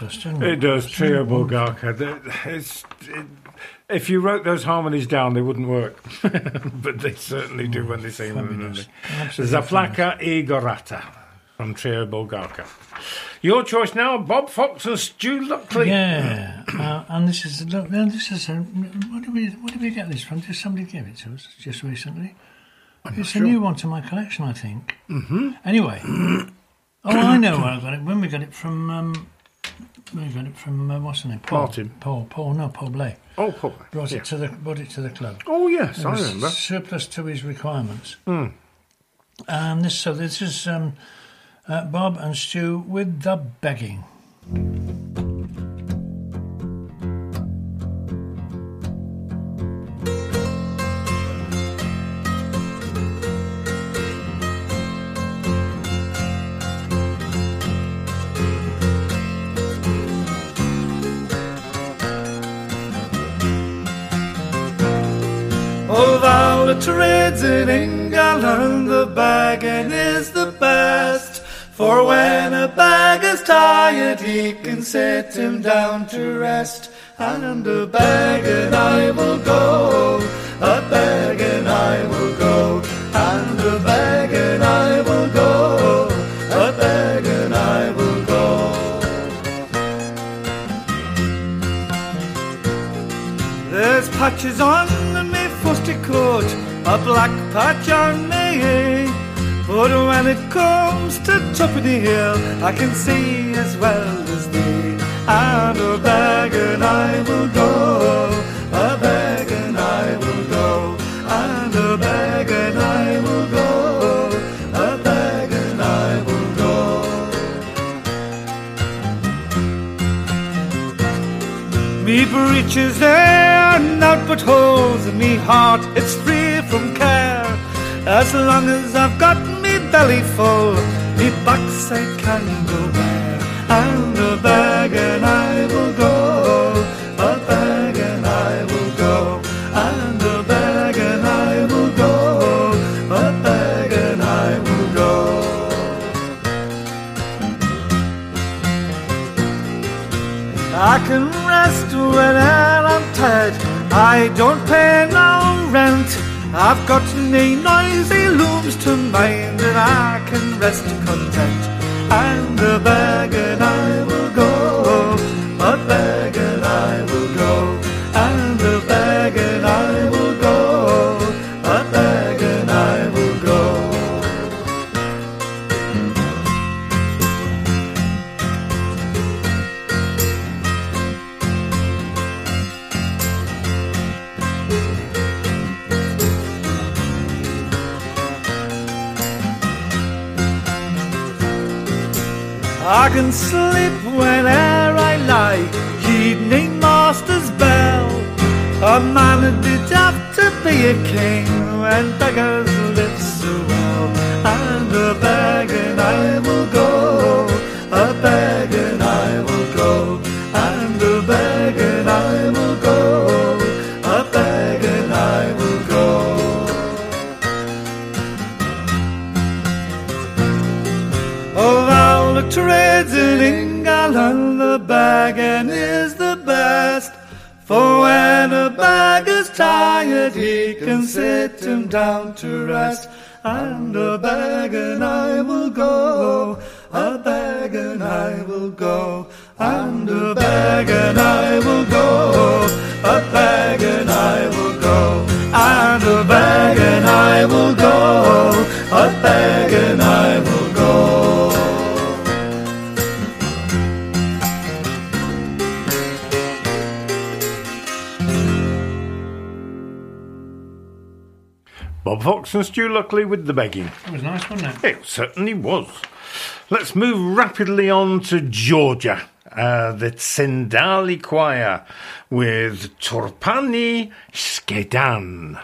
Leaves doesn't it? It does, Trio Bulgarka. It's, it, if you wrote those harmonies down, they wouldn't work. but they certainly do when they sing them. don't Fabulous. they? Absolutely i Gorata from Trio Bulgarka. Your choice now, Bob Fox and Stu Luckley. Yeah, uh, and this is look. Now this is a, where did we where did we get this from? Did somebody give it to us just recently? it's sure. a new one to my collection, I think. Mm-hmm. Anyway, oh, I know where I got it. When we got it from, um, got it from uh, what's his name? Paul. Martin. Paul. Paul. No, Paul Blay. Oh, Paul. Brought Yeah. it to the brought it to the club. Oh, yes, I remember. Surplus to his requirements. Hmm. And this, so this is um, uh, Bob and Stu with the begging. Tired, he can sit him down to rest. And a bagging I will go, a bagging I will go, and a bagging I will go, a bagging I will go. There's patches on me fusty coat, a black patch on me. But when it comes to top of the hill, I can see as well as thee. And a bag and I will go, a bag and I will go, and a bag and I will go, a bag and I will go. Me breeches there, naught but holes in me heart. It's free from care. As long as I've got belly full, me backside can go bare. And a bag and I will go, a bag and I will go, and a bag and I will go, a bag and I will go. I can rest when I'm tired. I don't pay no rent. I've got no noisy looms to mind, and I can rest content. And the bag and I will go, I can sleep whene'er I like, evening master's bell. A man did have to be a king when beggars live so well. And a and I will go, tired, he can sit him down to rest. And a bag and I will go, a bag and I will go, and a bag and I will go, a bag and I will go, and a bag and I will go, a bag Bob Fox and Stu Luckley with the begging. That was nice, wasn't it? It certainly was. Let's move rapidly on to Georgia. Uh, the Tsendali Choir with Turpani Skedan.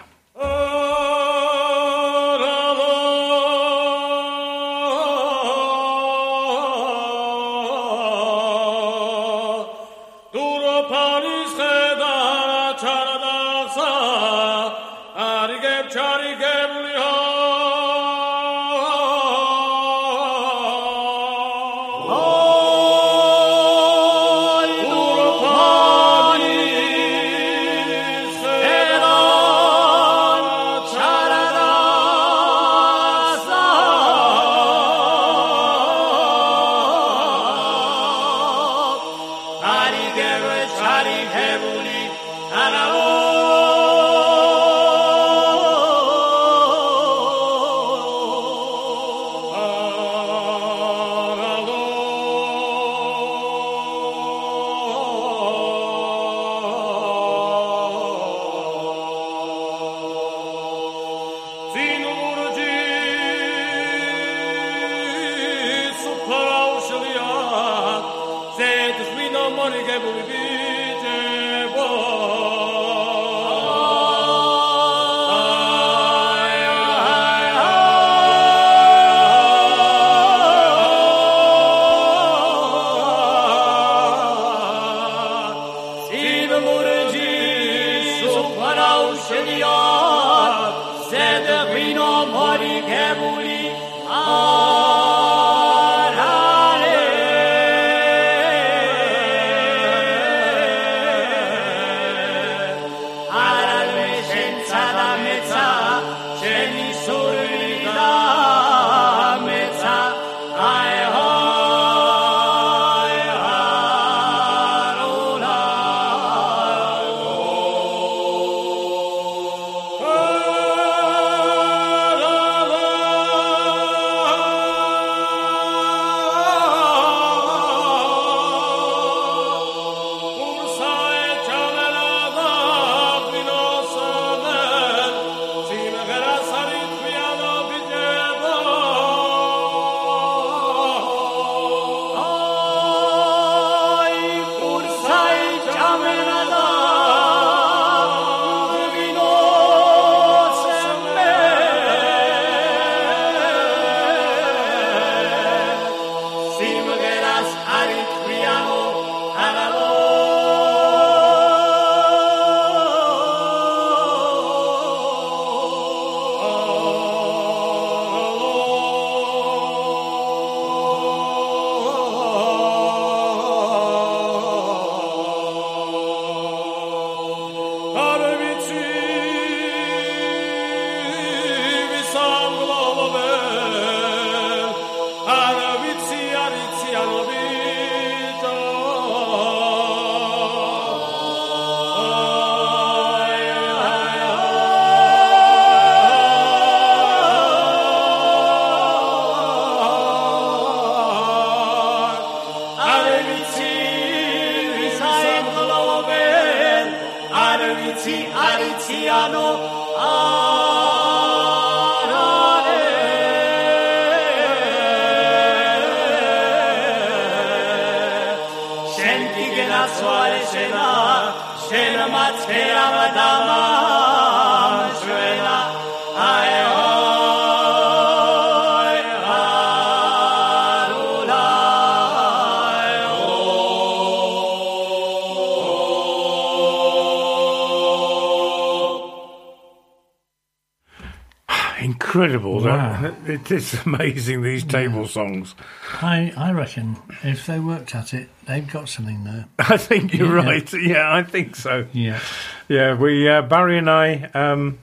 it is amazing, these table songs. I, I reckon if they worked at it, they've got something there. I think you're Yeah. right. Yeah, I think so. Yeah. Yeah, we uh, Barry and I um,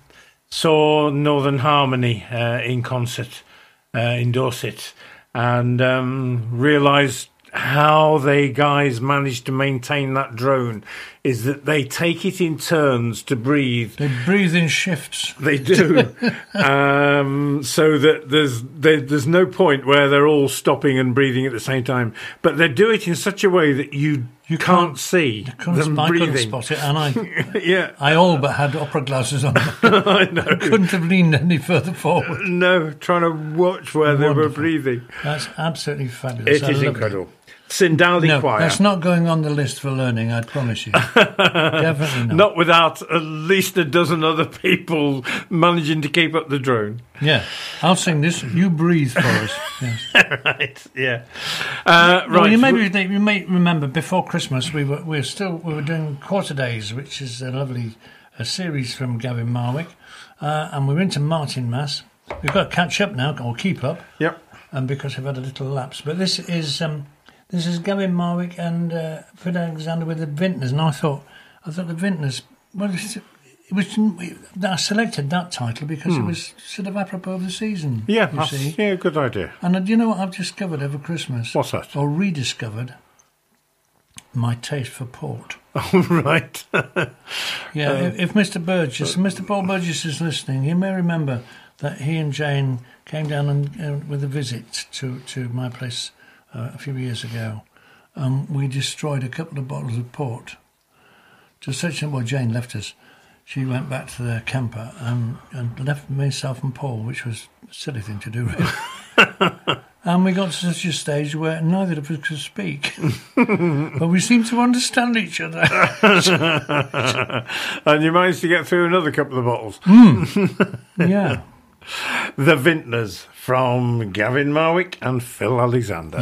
saw Northern Harmony uh, in concert uh, in Dorset, and um, realised how they guys managed to maintain that drone is that they take it in turns to breathe. They breathe in shifts. They do, um, so that there's there, there's no point where they're all stopping and breathing at the same time. But they do it in such a way that you you can't, see Couldn't, them I couldn't spot it, and I, yeah, I all but had opera glasses on. I know. couldn't have leaned any further forward. No, trying to watch where they were breathing. That's absolutely fabulous. It I is incredible. Sindali No, Choir. that's not going on the list for learning. I promise you. Definitely not. Not without at least a dozen other people managing to keep up the drone. Yeah, I'll sing this. You breathe for us. Yes. right, yeah. Uh, Well, right. you may, you may remember before Christmas we were we were still we were doing Quarter Days, which is a lovely a series from Gavin Marwick, uh, and we're into Martinmas. We've got to catch up now or keep up. Yep. And because we've had a little lapse, but this is um, this is Gavin Marwick and uh, Fred Alexander with the Vintners, and I thought I thought the Vintners. Well, it was I selected that title because it Hmm. was sort of apropos of the season. Yeah, you see. yeah, good idea. And uh, do you know what I've discovered over Christmas? What's that? Or rediscovered? My taste for port. Oh, right. Yeah, Uh, if, if Mr. Burgess, Mr. Paul Burgess is listening, he may remember that he and Jane came down and, uh, with a visit to, to my place uh, a few years ago. Um, we destroyed a couple of bottles of port. To such a well, Jane left us. She went back to the camper and, and left myself and Paul, which was a silly thing to do, really. and we got to such a stage where neither of us could speak, but we seemed to understand each other. and you managed to get through another couple of bottles. Mm. Yeah. The Vintners from Gavin Marwick and Phil Alexander.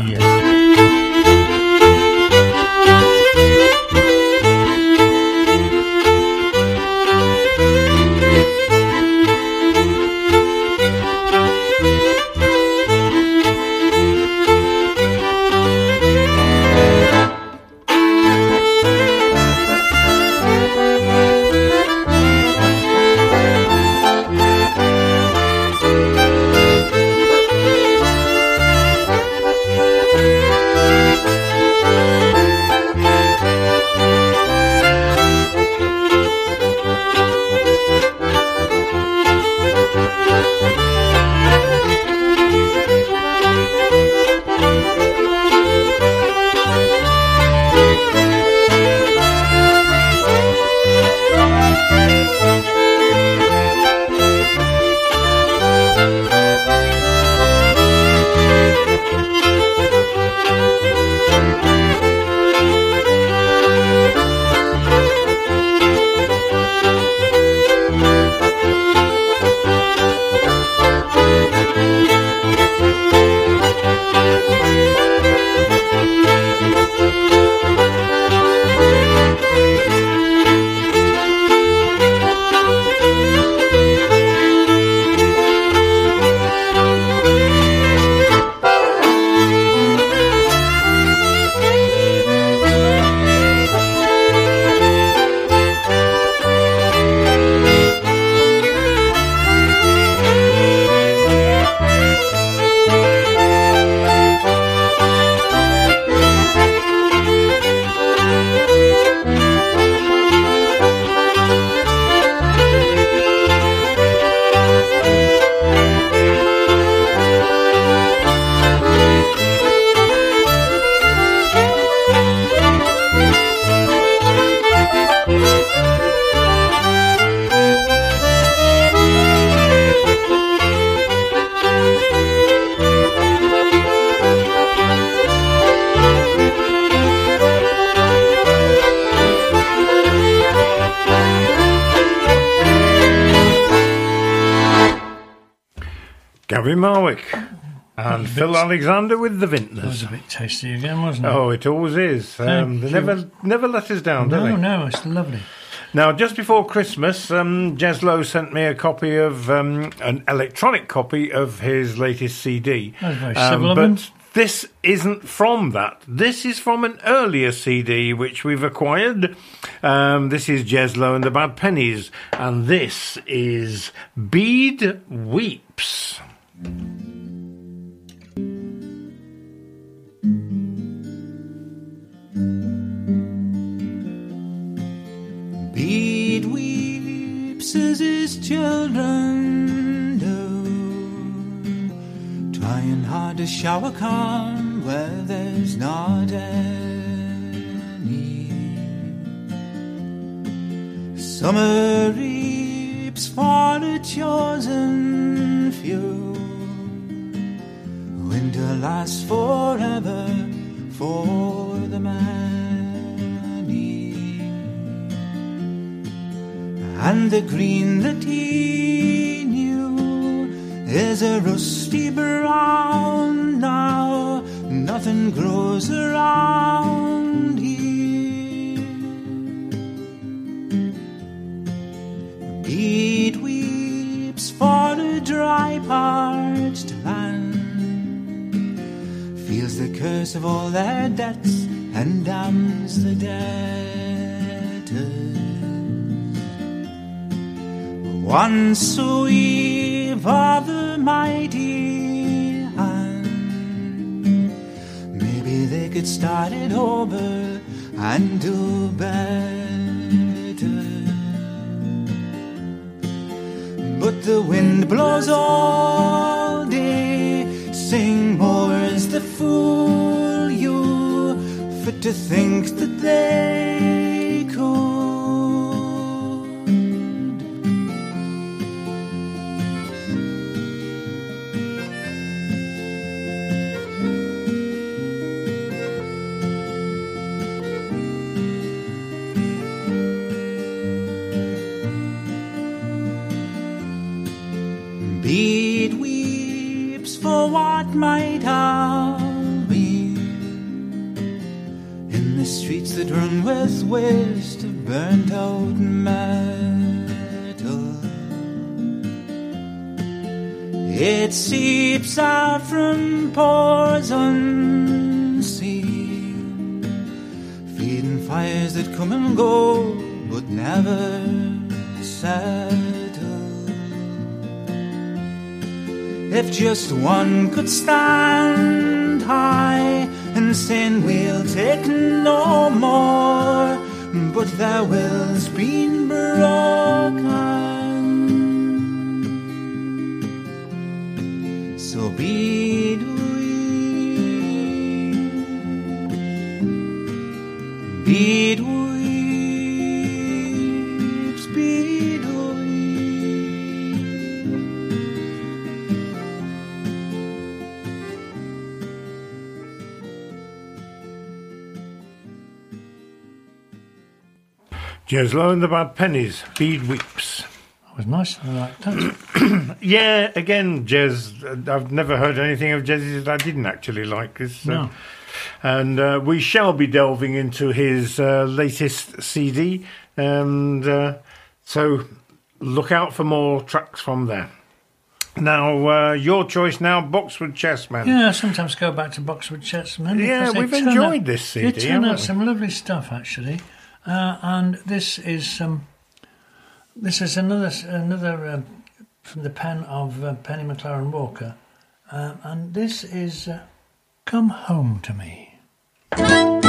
And Phil Alexander with the That was Vintners. a bit tasty again, wasn't it? Oh, it always is. Um, they never never let us down, do no, they? no, it's lovely. Now, just before Christmas, um, Jez Lowe sent me a copy of um, an electronic copy of his latest CD. That was very Um, civil but this isn't from that. This is from an earlier CD which we've acquired. Um, this is Jez Lowe and the Bad Pennies, and this is Bede Weeps. Bede weeps as his children do, trying hard to shower calm where there's not any. Summer reaps for a chosen few, winter lasts forever for the many. And the green that he knew is a rusty brown now. Nothing grows around here. Bede weeps for a dry, land. Feels the curse of all their debts and damns the debtors. Once so weave of the mighty hand. Maybe they could start it over and do better. But the wind blows all day, sing more's the fool you, fit to think that they might have been in the streets that run with waste of burnt out metal. It seeps out from pores unseen, feeding fires that come and go but never settle. If just one could stand high and saying we'll take no more, but their will's been broken. So be it we, be it weeps, Jez Lowe and the Bad Pennies, Bede Weeps. That was nice. I like that. Yeah, again, Jez. uh, I've never heard anything of Jez's that I didn't actually like. This, uh, No. And uh, we shall be delving into his uh, latest CD, and uh, so look out for more tracks from there. Now, uh, your choice now, Boxwood Chessman. Yeah, I sometimes go back to Boxwood Chessman. Yeah, we've enjoyed out- this CD, They turn out we? some lovely stuff, actually. Uh, and this is um, this is another another um, from the pen of uh, Penny McLaren Walker, uh, and this is uh, "Come Home to Me."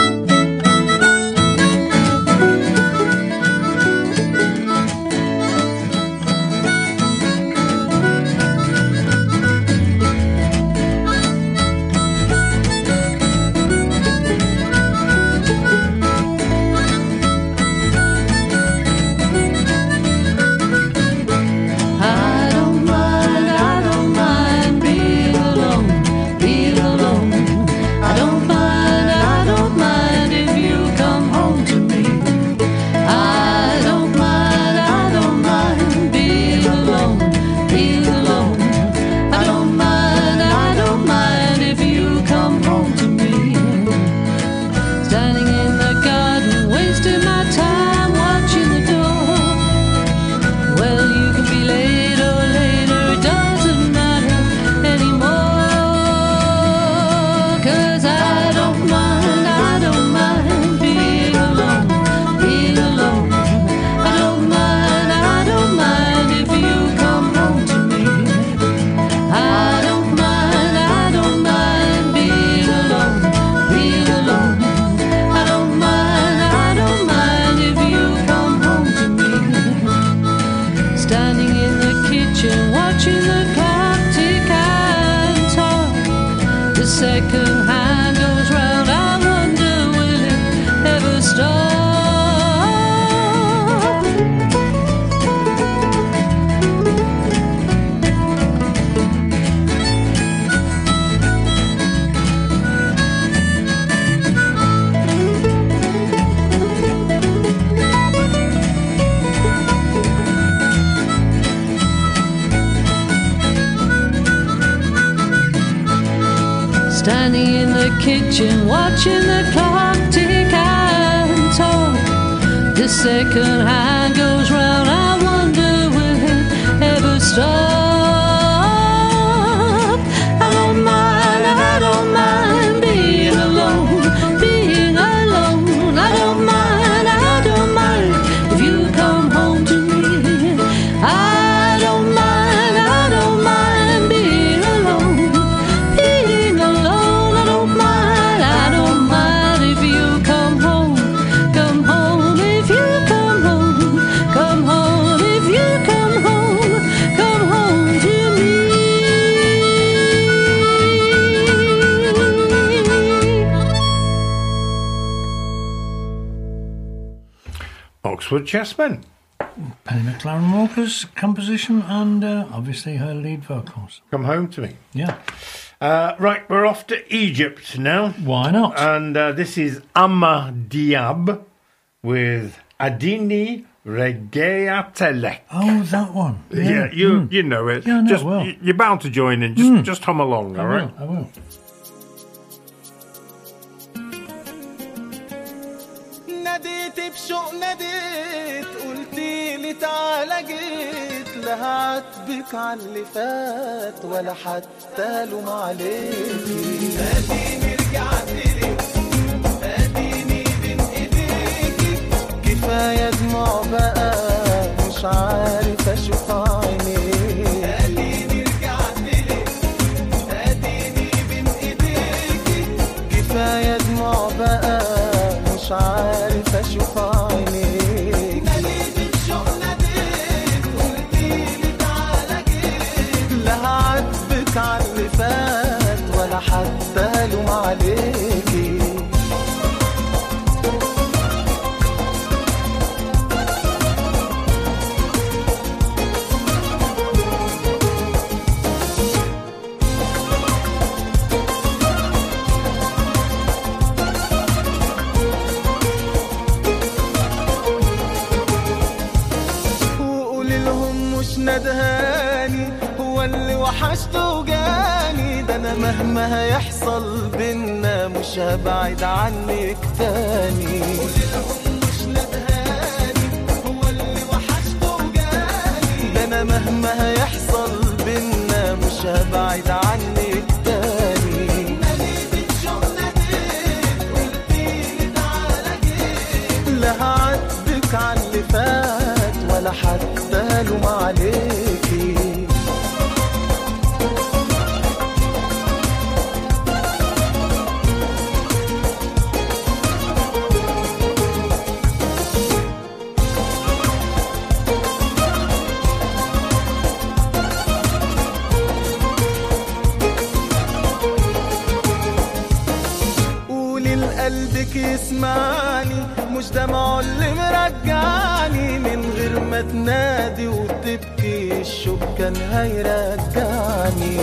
Watching the clock tick and talk. The second hand Chessmen. Penny McLaren Walker's composition and uh, obviously her lead vocals. Come home to me. Yeah. Uh, right, we're off to Egypt now. Why not? And uh, this is Amr Diab with Adini Regeatelek. Oh, that one. Yeah, you you know it. Yeah, I know just, it well. You're bound to join in. Just just hum along, I all right? will, I will. ناديت بشوق ناديت قلتي لي تعالى جيت. لا هتبك على اللي فات ولا حتى لوم عليكي اديني رجعت لك كفاية دموع بقى مش عارف يحصل بينا مش هبعد عنك تاني. ده أنا مهما هيحصل بينا مش هبعد عنك تاني. لا هعاتبك على اللي فات ولا حتى الوم عليك. مش دمعه اللي مرجعني من غير ما تنادي وتبكي الشوق كان هيرجعني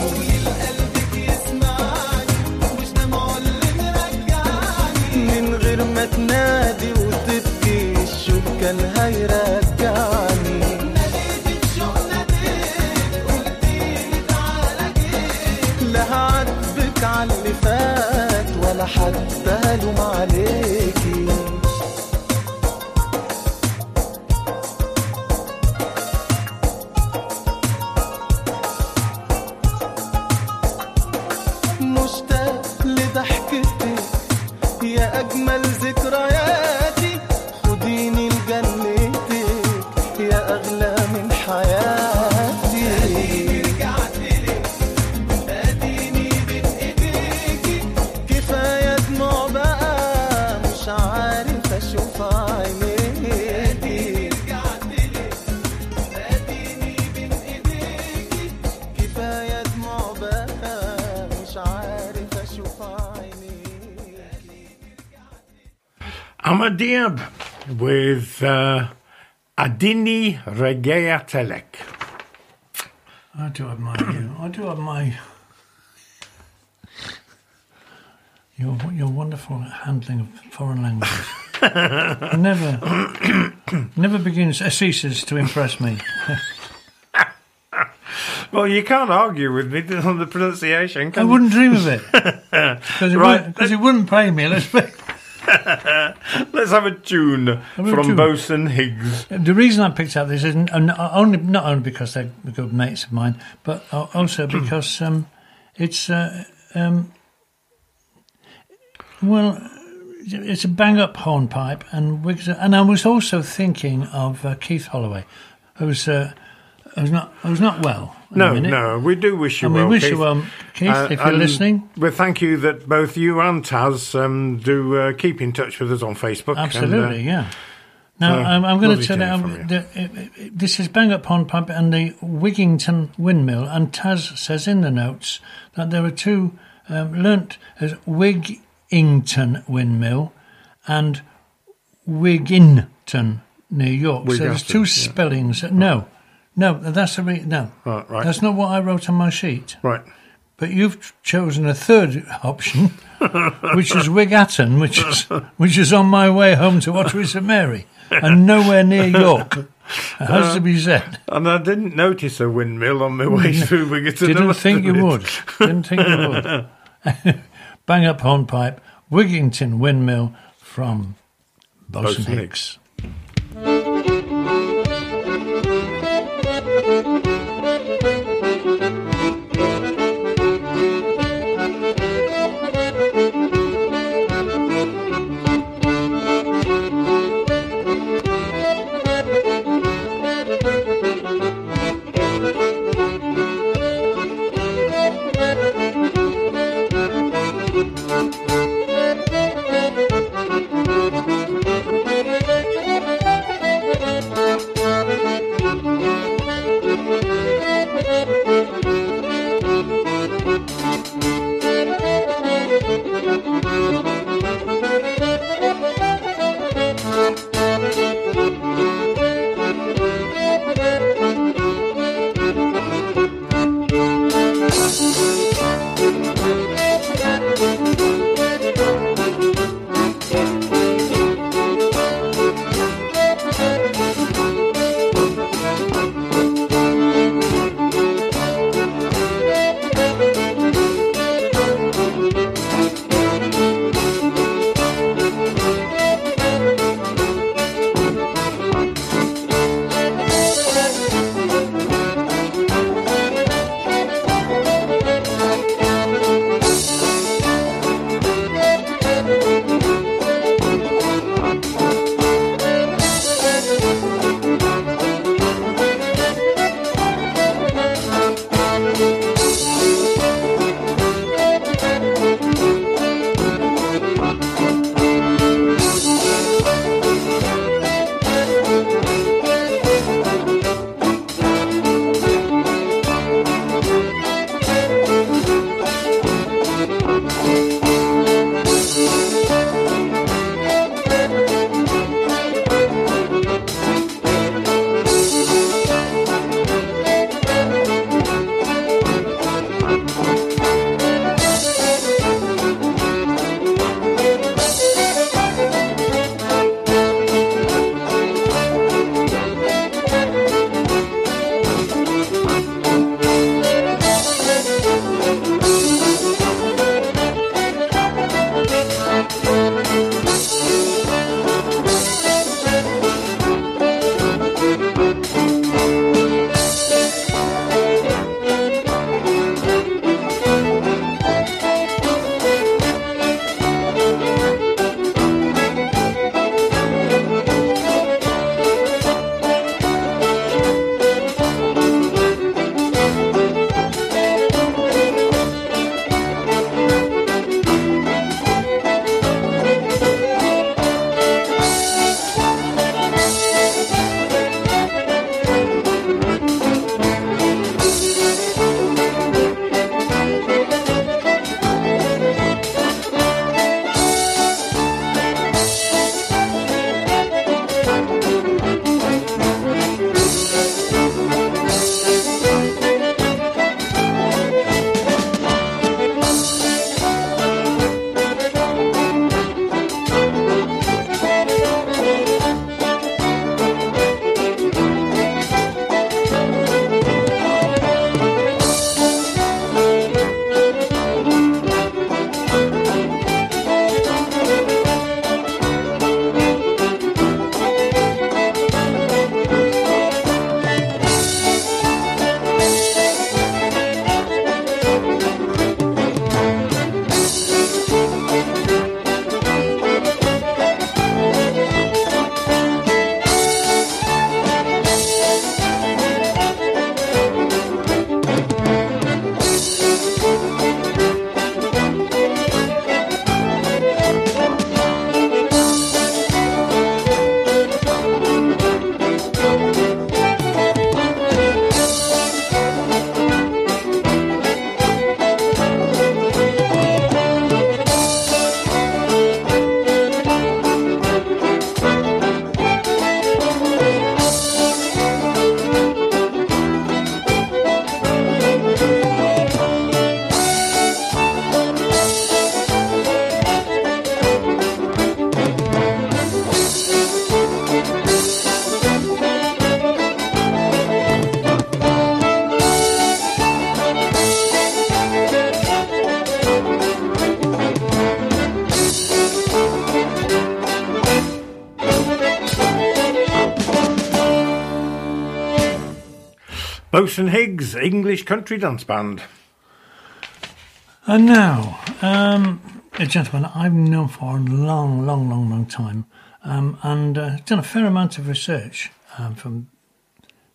حتى لوم عليك. Adini Regea Telek. I do admire you. I do admire your your wonderful handling of foreign languages. never, never begins ceases to impress me. Well, you can't argue with me on the pronunciation, I wouldn't dream of it because it, Right. wouldn't- it wouldn't pay me. Let's be. Let's have a tune a from tune. Bosun Higgs. The reason I picked up this is n- n- only not only because they're good mates of mine, but uh, also because um, it's uh, um, well, it's a bang up hornpipe, and Wiggs, and I was also thinking of uh, Keith Holloway, who's uh, who's not who's not well. No, no, we do wish you And we well. wish Keith. you well, Keith, Uh, if you're listening. We thank you that both you and Taz um, do uh, keep in touch with us on Facebook. Absolutely, and, uh, yeah. Now, I'm, I'm going to tell you, um, the, it, it, this is Bang Up Hornpipe and the Wigington Windmill, and Taz says in the notes that there are two um, learnt as Wigington Windmill and Wigginton New York. so there's two yeah. spellings. No, no, that's the re- no. Right, right. That's not what I wrote on my sheet. Right. But you've chosen a third option, which is Wiggaton, which is which is on my way home to Ottery St Mary, and nowhere near York. It has to be said. And I didn't notice a windmill on my way through Wiggaton. I Didn't think you would. Didn't think you would. Bang up hornpipe, Wigington windmill from Bosun Hicks. Country dance band. And now, um, a gentleman I've known for a long, long, long, long time, um, and uh, done a fair amount of research um, from,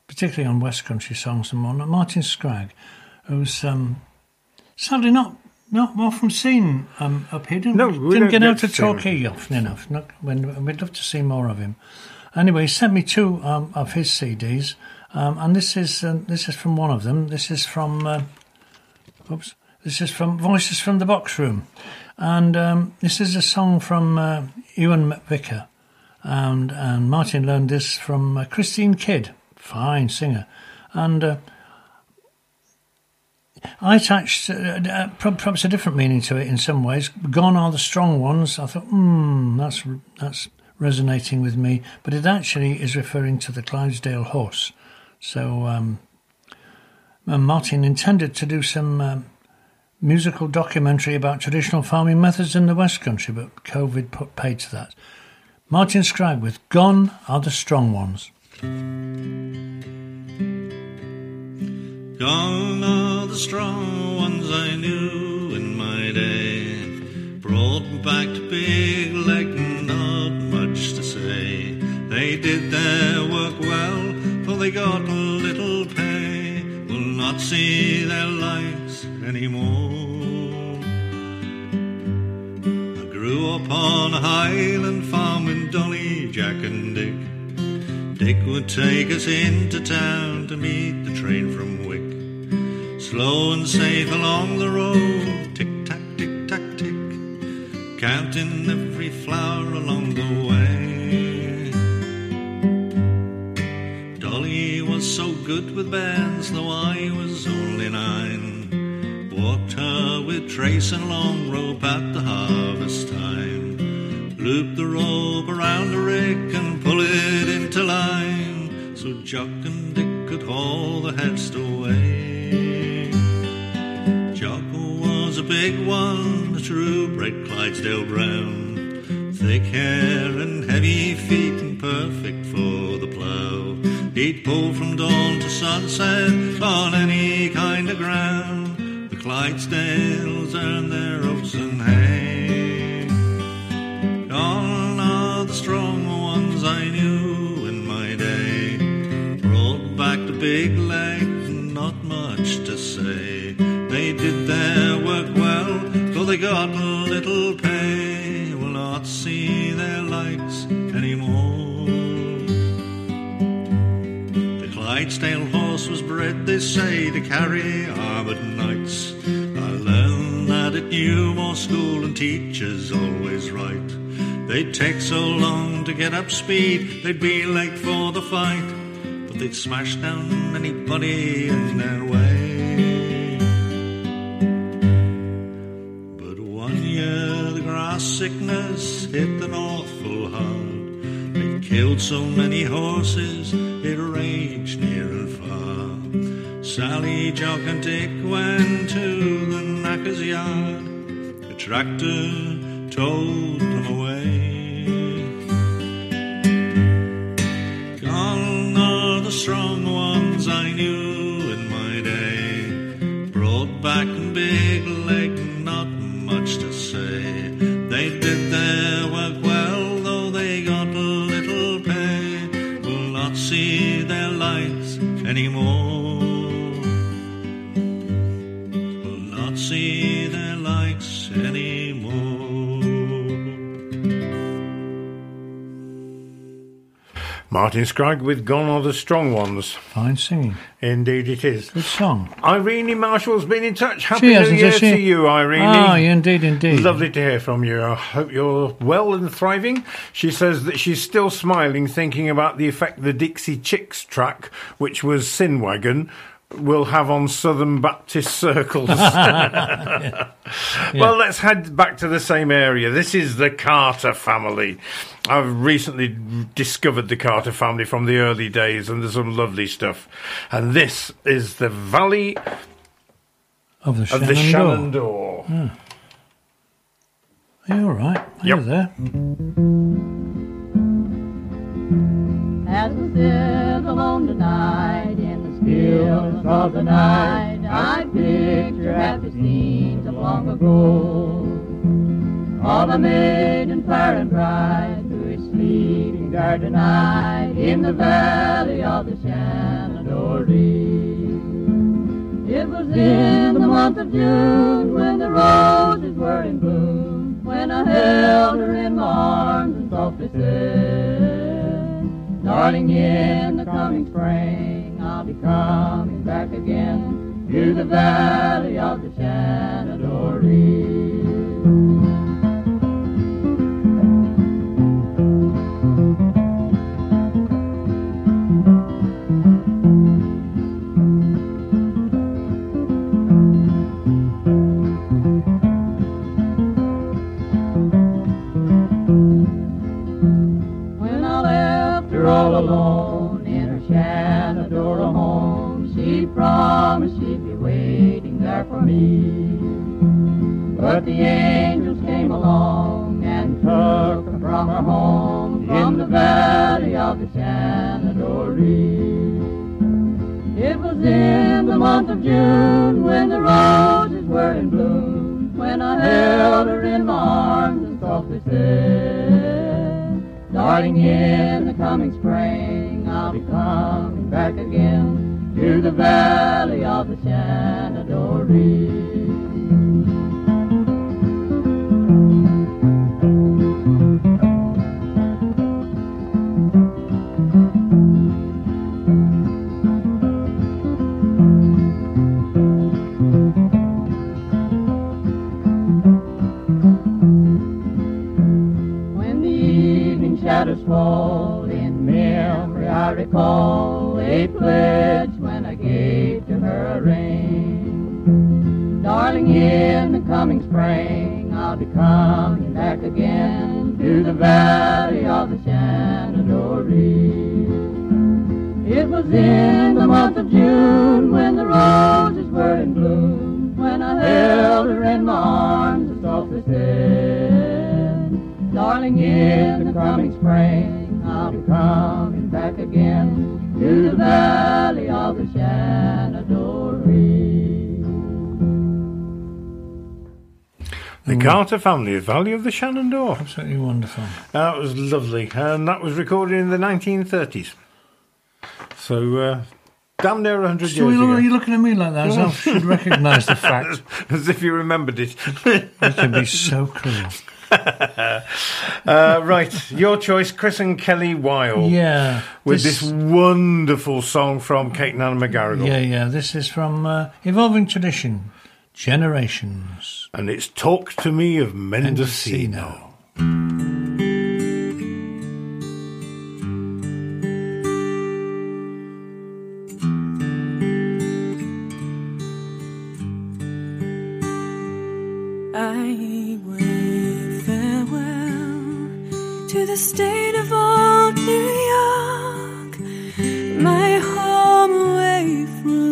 particularly on West Country songs and whatnot. Martin Scragg, who's um, sadly not not often seen um, up here. Didn't, No, we didn't don't get get out to to see him. Torquay often enough. Not, when, we'd love to see more of him. Anyway, he sent me two um, of his CDs, um, and this is uh, this is from one of them. This is from. Uh, Oops. This is from Voices from the Box Room. And um, this is a song from uh, Ewan McVicar. And, and Martin learned this from uh, Christine Kidd, fine singer. And uh, I attached uh, uh, perhaps a different meaning to it in some ways. Gone are the strong ones. I thought, hmm, that's, that's resonating with me. But it actually is referring to the Clydesdale horse. So um, uh, Martin intended to do some um, musical documentary about traditional farming methods in the West Country, but COVID put paid to that. Martin Scragg with Gone Are the Strong Ones. Gone are the strong ones I knew in my day. Brought back to Big Lake, not much to say. They did their they got a little pay. Will not see their likes anymore. I grew up on a highland farm with Dolly, Jack, and Dick. Dick would take us into town to meet the train from Wick. Slow and safe along the road, tick tack, tick tack, tick, counting every flower along the way. Good with bands, though I was only nine. Walked her with trace and long rope at the harvest time. Loop the rope around the rick and pull it into line, so Jock and Dick could haul the heads away. Jock was a big one, a true bred Clydesdale brown. Thick hair and heavy feet and perfect for the plough. He'd pull from dawn to sunset on any kind of ground. The Clydesdales earn their oats and hay. Gone are the strong ones I knew in my day. Brought back to Big Lake, not much to say. They did their work well, though they got a little pay. Clydesdale horse was bred, they say, to carry armoured knights. I learned that at Newmore School, and teachers always right. They'd take so long to get up speed, they'd be late for the fight, but they'd smash down anybody in their way. But one year the grass sickness hit them awful hard. Killed so many horses, it raged near and far. Sally, Jock, and Dick went to the knacker's yard. The tractor towed them away. Gone are the strong ones I knew in my day. Brought back and Big anymore. Martin Scragg with Gone Are the Strong Ones. Fine singing. Indeed it is. Good song. Irene Marshall's been in touch. Happy She New Year she? to you, Irene. Ah, indeed, indeed. Lovely to hear from you. I hope you're well and thriving. She says that she's still smiling, thinking about the effect the Dixie Chicks track, which was Sin Wagon, will have on Southern Baptist circles. Yeah. Well, let's head back to the same area. This is the Carter family. I've recently discovered the Carter family from the early days, and there's some lovely stuff. And this is the Valley Of the of the Shenandoah. Shenandoah. Hmm. Are you all right? Are Yep. you there? As we sit alone tonight in stillness of the night, I picture happy scenes of long ago. Of a maiden fair and bright who is sleeping there tonight in the valley of the Shenandoah. It was in the month of June when the roses were in bloom, when I held her in my arms and softly said, Darling, in the coming spring I'll be coming back again to the valley of the Shenandoah. Me. But the angels came along and took her from her home in the valley of the Shenandoah. It was in the month of June when the roses were in bloom, when I held her in my arms and softly said, Darling, in the coming spring I'll be coming back again to the valley of the Shenandoah. When the evening shadows fall in memory, I recall a pledge Darling, in the coming spring, I'll be coming back again to the valley of the Shenandoah. It was in the month of June when the roses were in bloom, when I held her in my arms and softly said, Darling, in the coming spring, I'll be coming back again to the valley of the Shenandoah. The Carter family, the Valley of the Shenandoah. Absolutely wonderful. That was lovely. And that was recorded in the 1930s. So, uh, damn near 100 So years you- ago. you're you looking at me like that, as I should recognise the fact. As if you remembered it. I can be so cruel. uh, right, your choice, Chris and Kelly Wilde. Yeah, With this- this, wonderful song from Kate and Anna McGarrigle. Yeah, yeah. This is from uh, Evolving Tradition, Generations. And it's Talk to Me of Mendocino. I wave farewell to the state of old New York, my home away from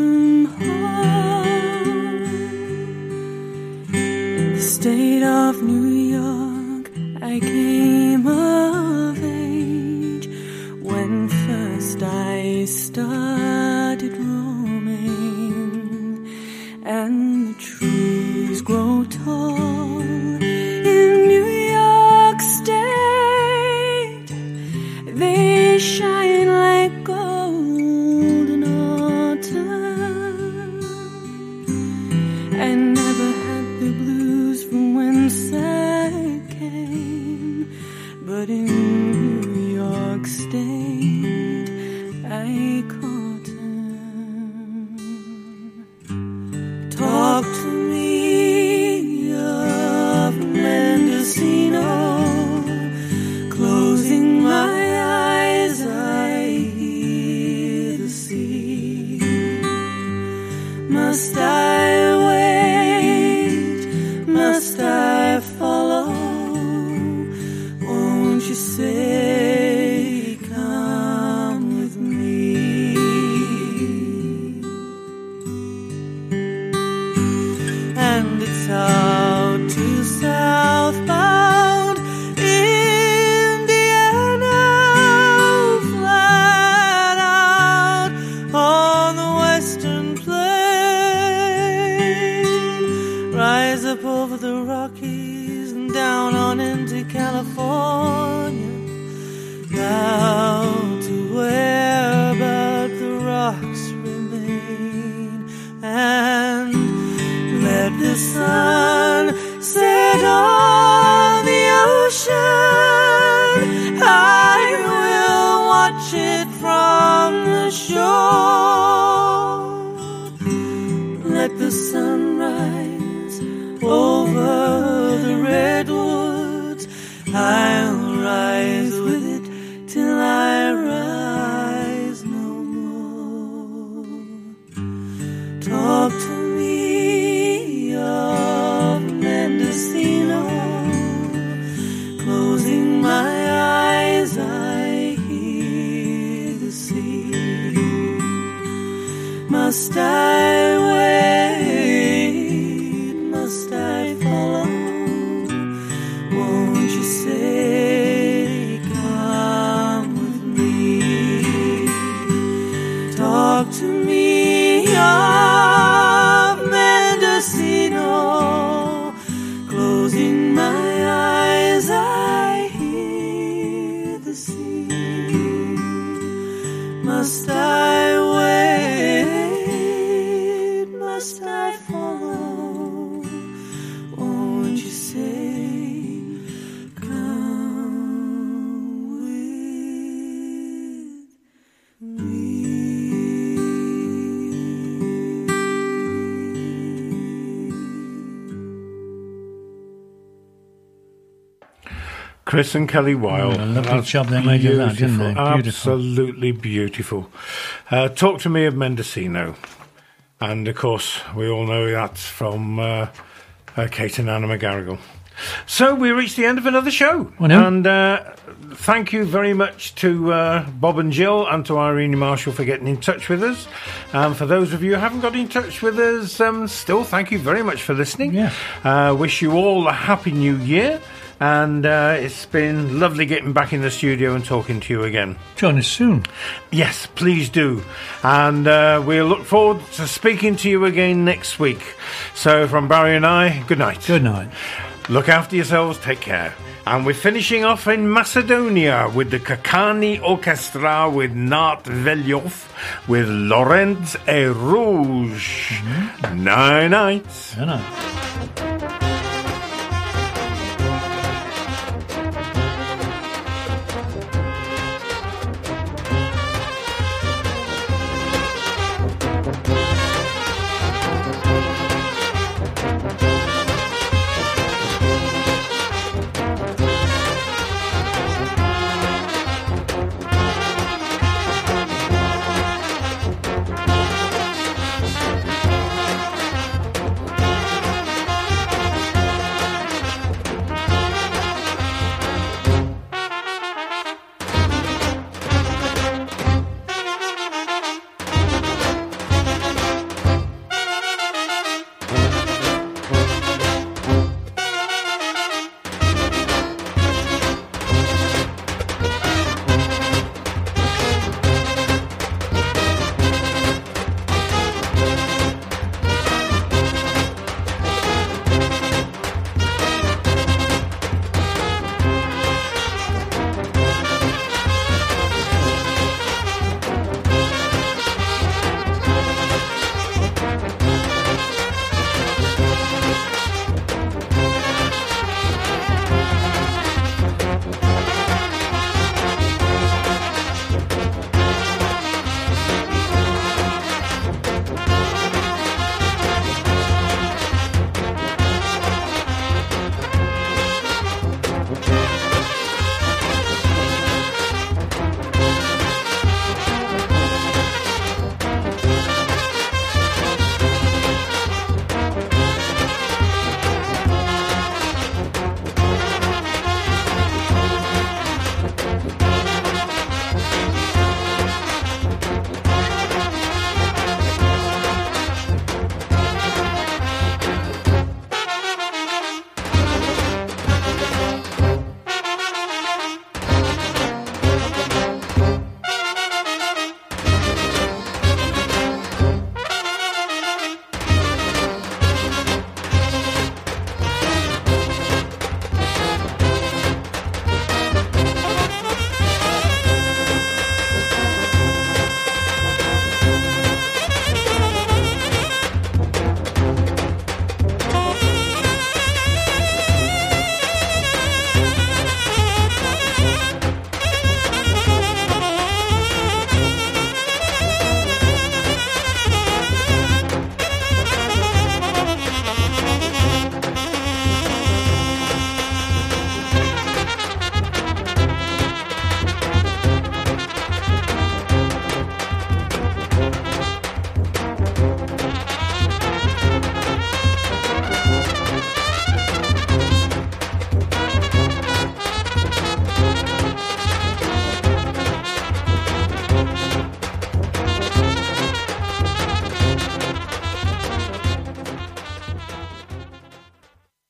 the state of New York, I came of age when first I started Chris and Kelly Wilde. Mm, lovely That's job they made of that, didn't they? beautiful. Absolutely beautiful. Uh, talk to me of Mendocino. And of course, we all know that's from uh, uh, Kate and Anna McGarrigle. So we reached the end of another show. And uh, thank you very much to uh, Bob and Jill and to Irene Marshall for getting in touch with us. And for those of you who haven't got in touch with us, um, still thank you very much for listening. Yeah. Uh, wish you all a happy new year. And uh, it's been lovely getting back in the studio and talking to you again. Join us soon. Yes, please do. And uh, we'll look forward to speaking to you again next week. So, from Barry and I, good night. Good night. Look after yourselves, take care. And we're finishing off in Macedonia with the Kočani Orchestra with Naat Veliov with Laurent et Rouge. Night night. Good night.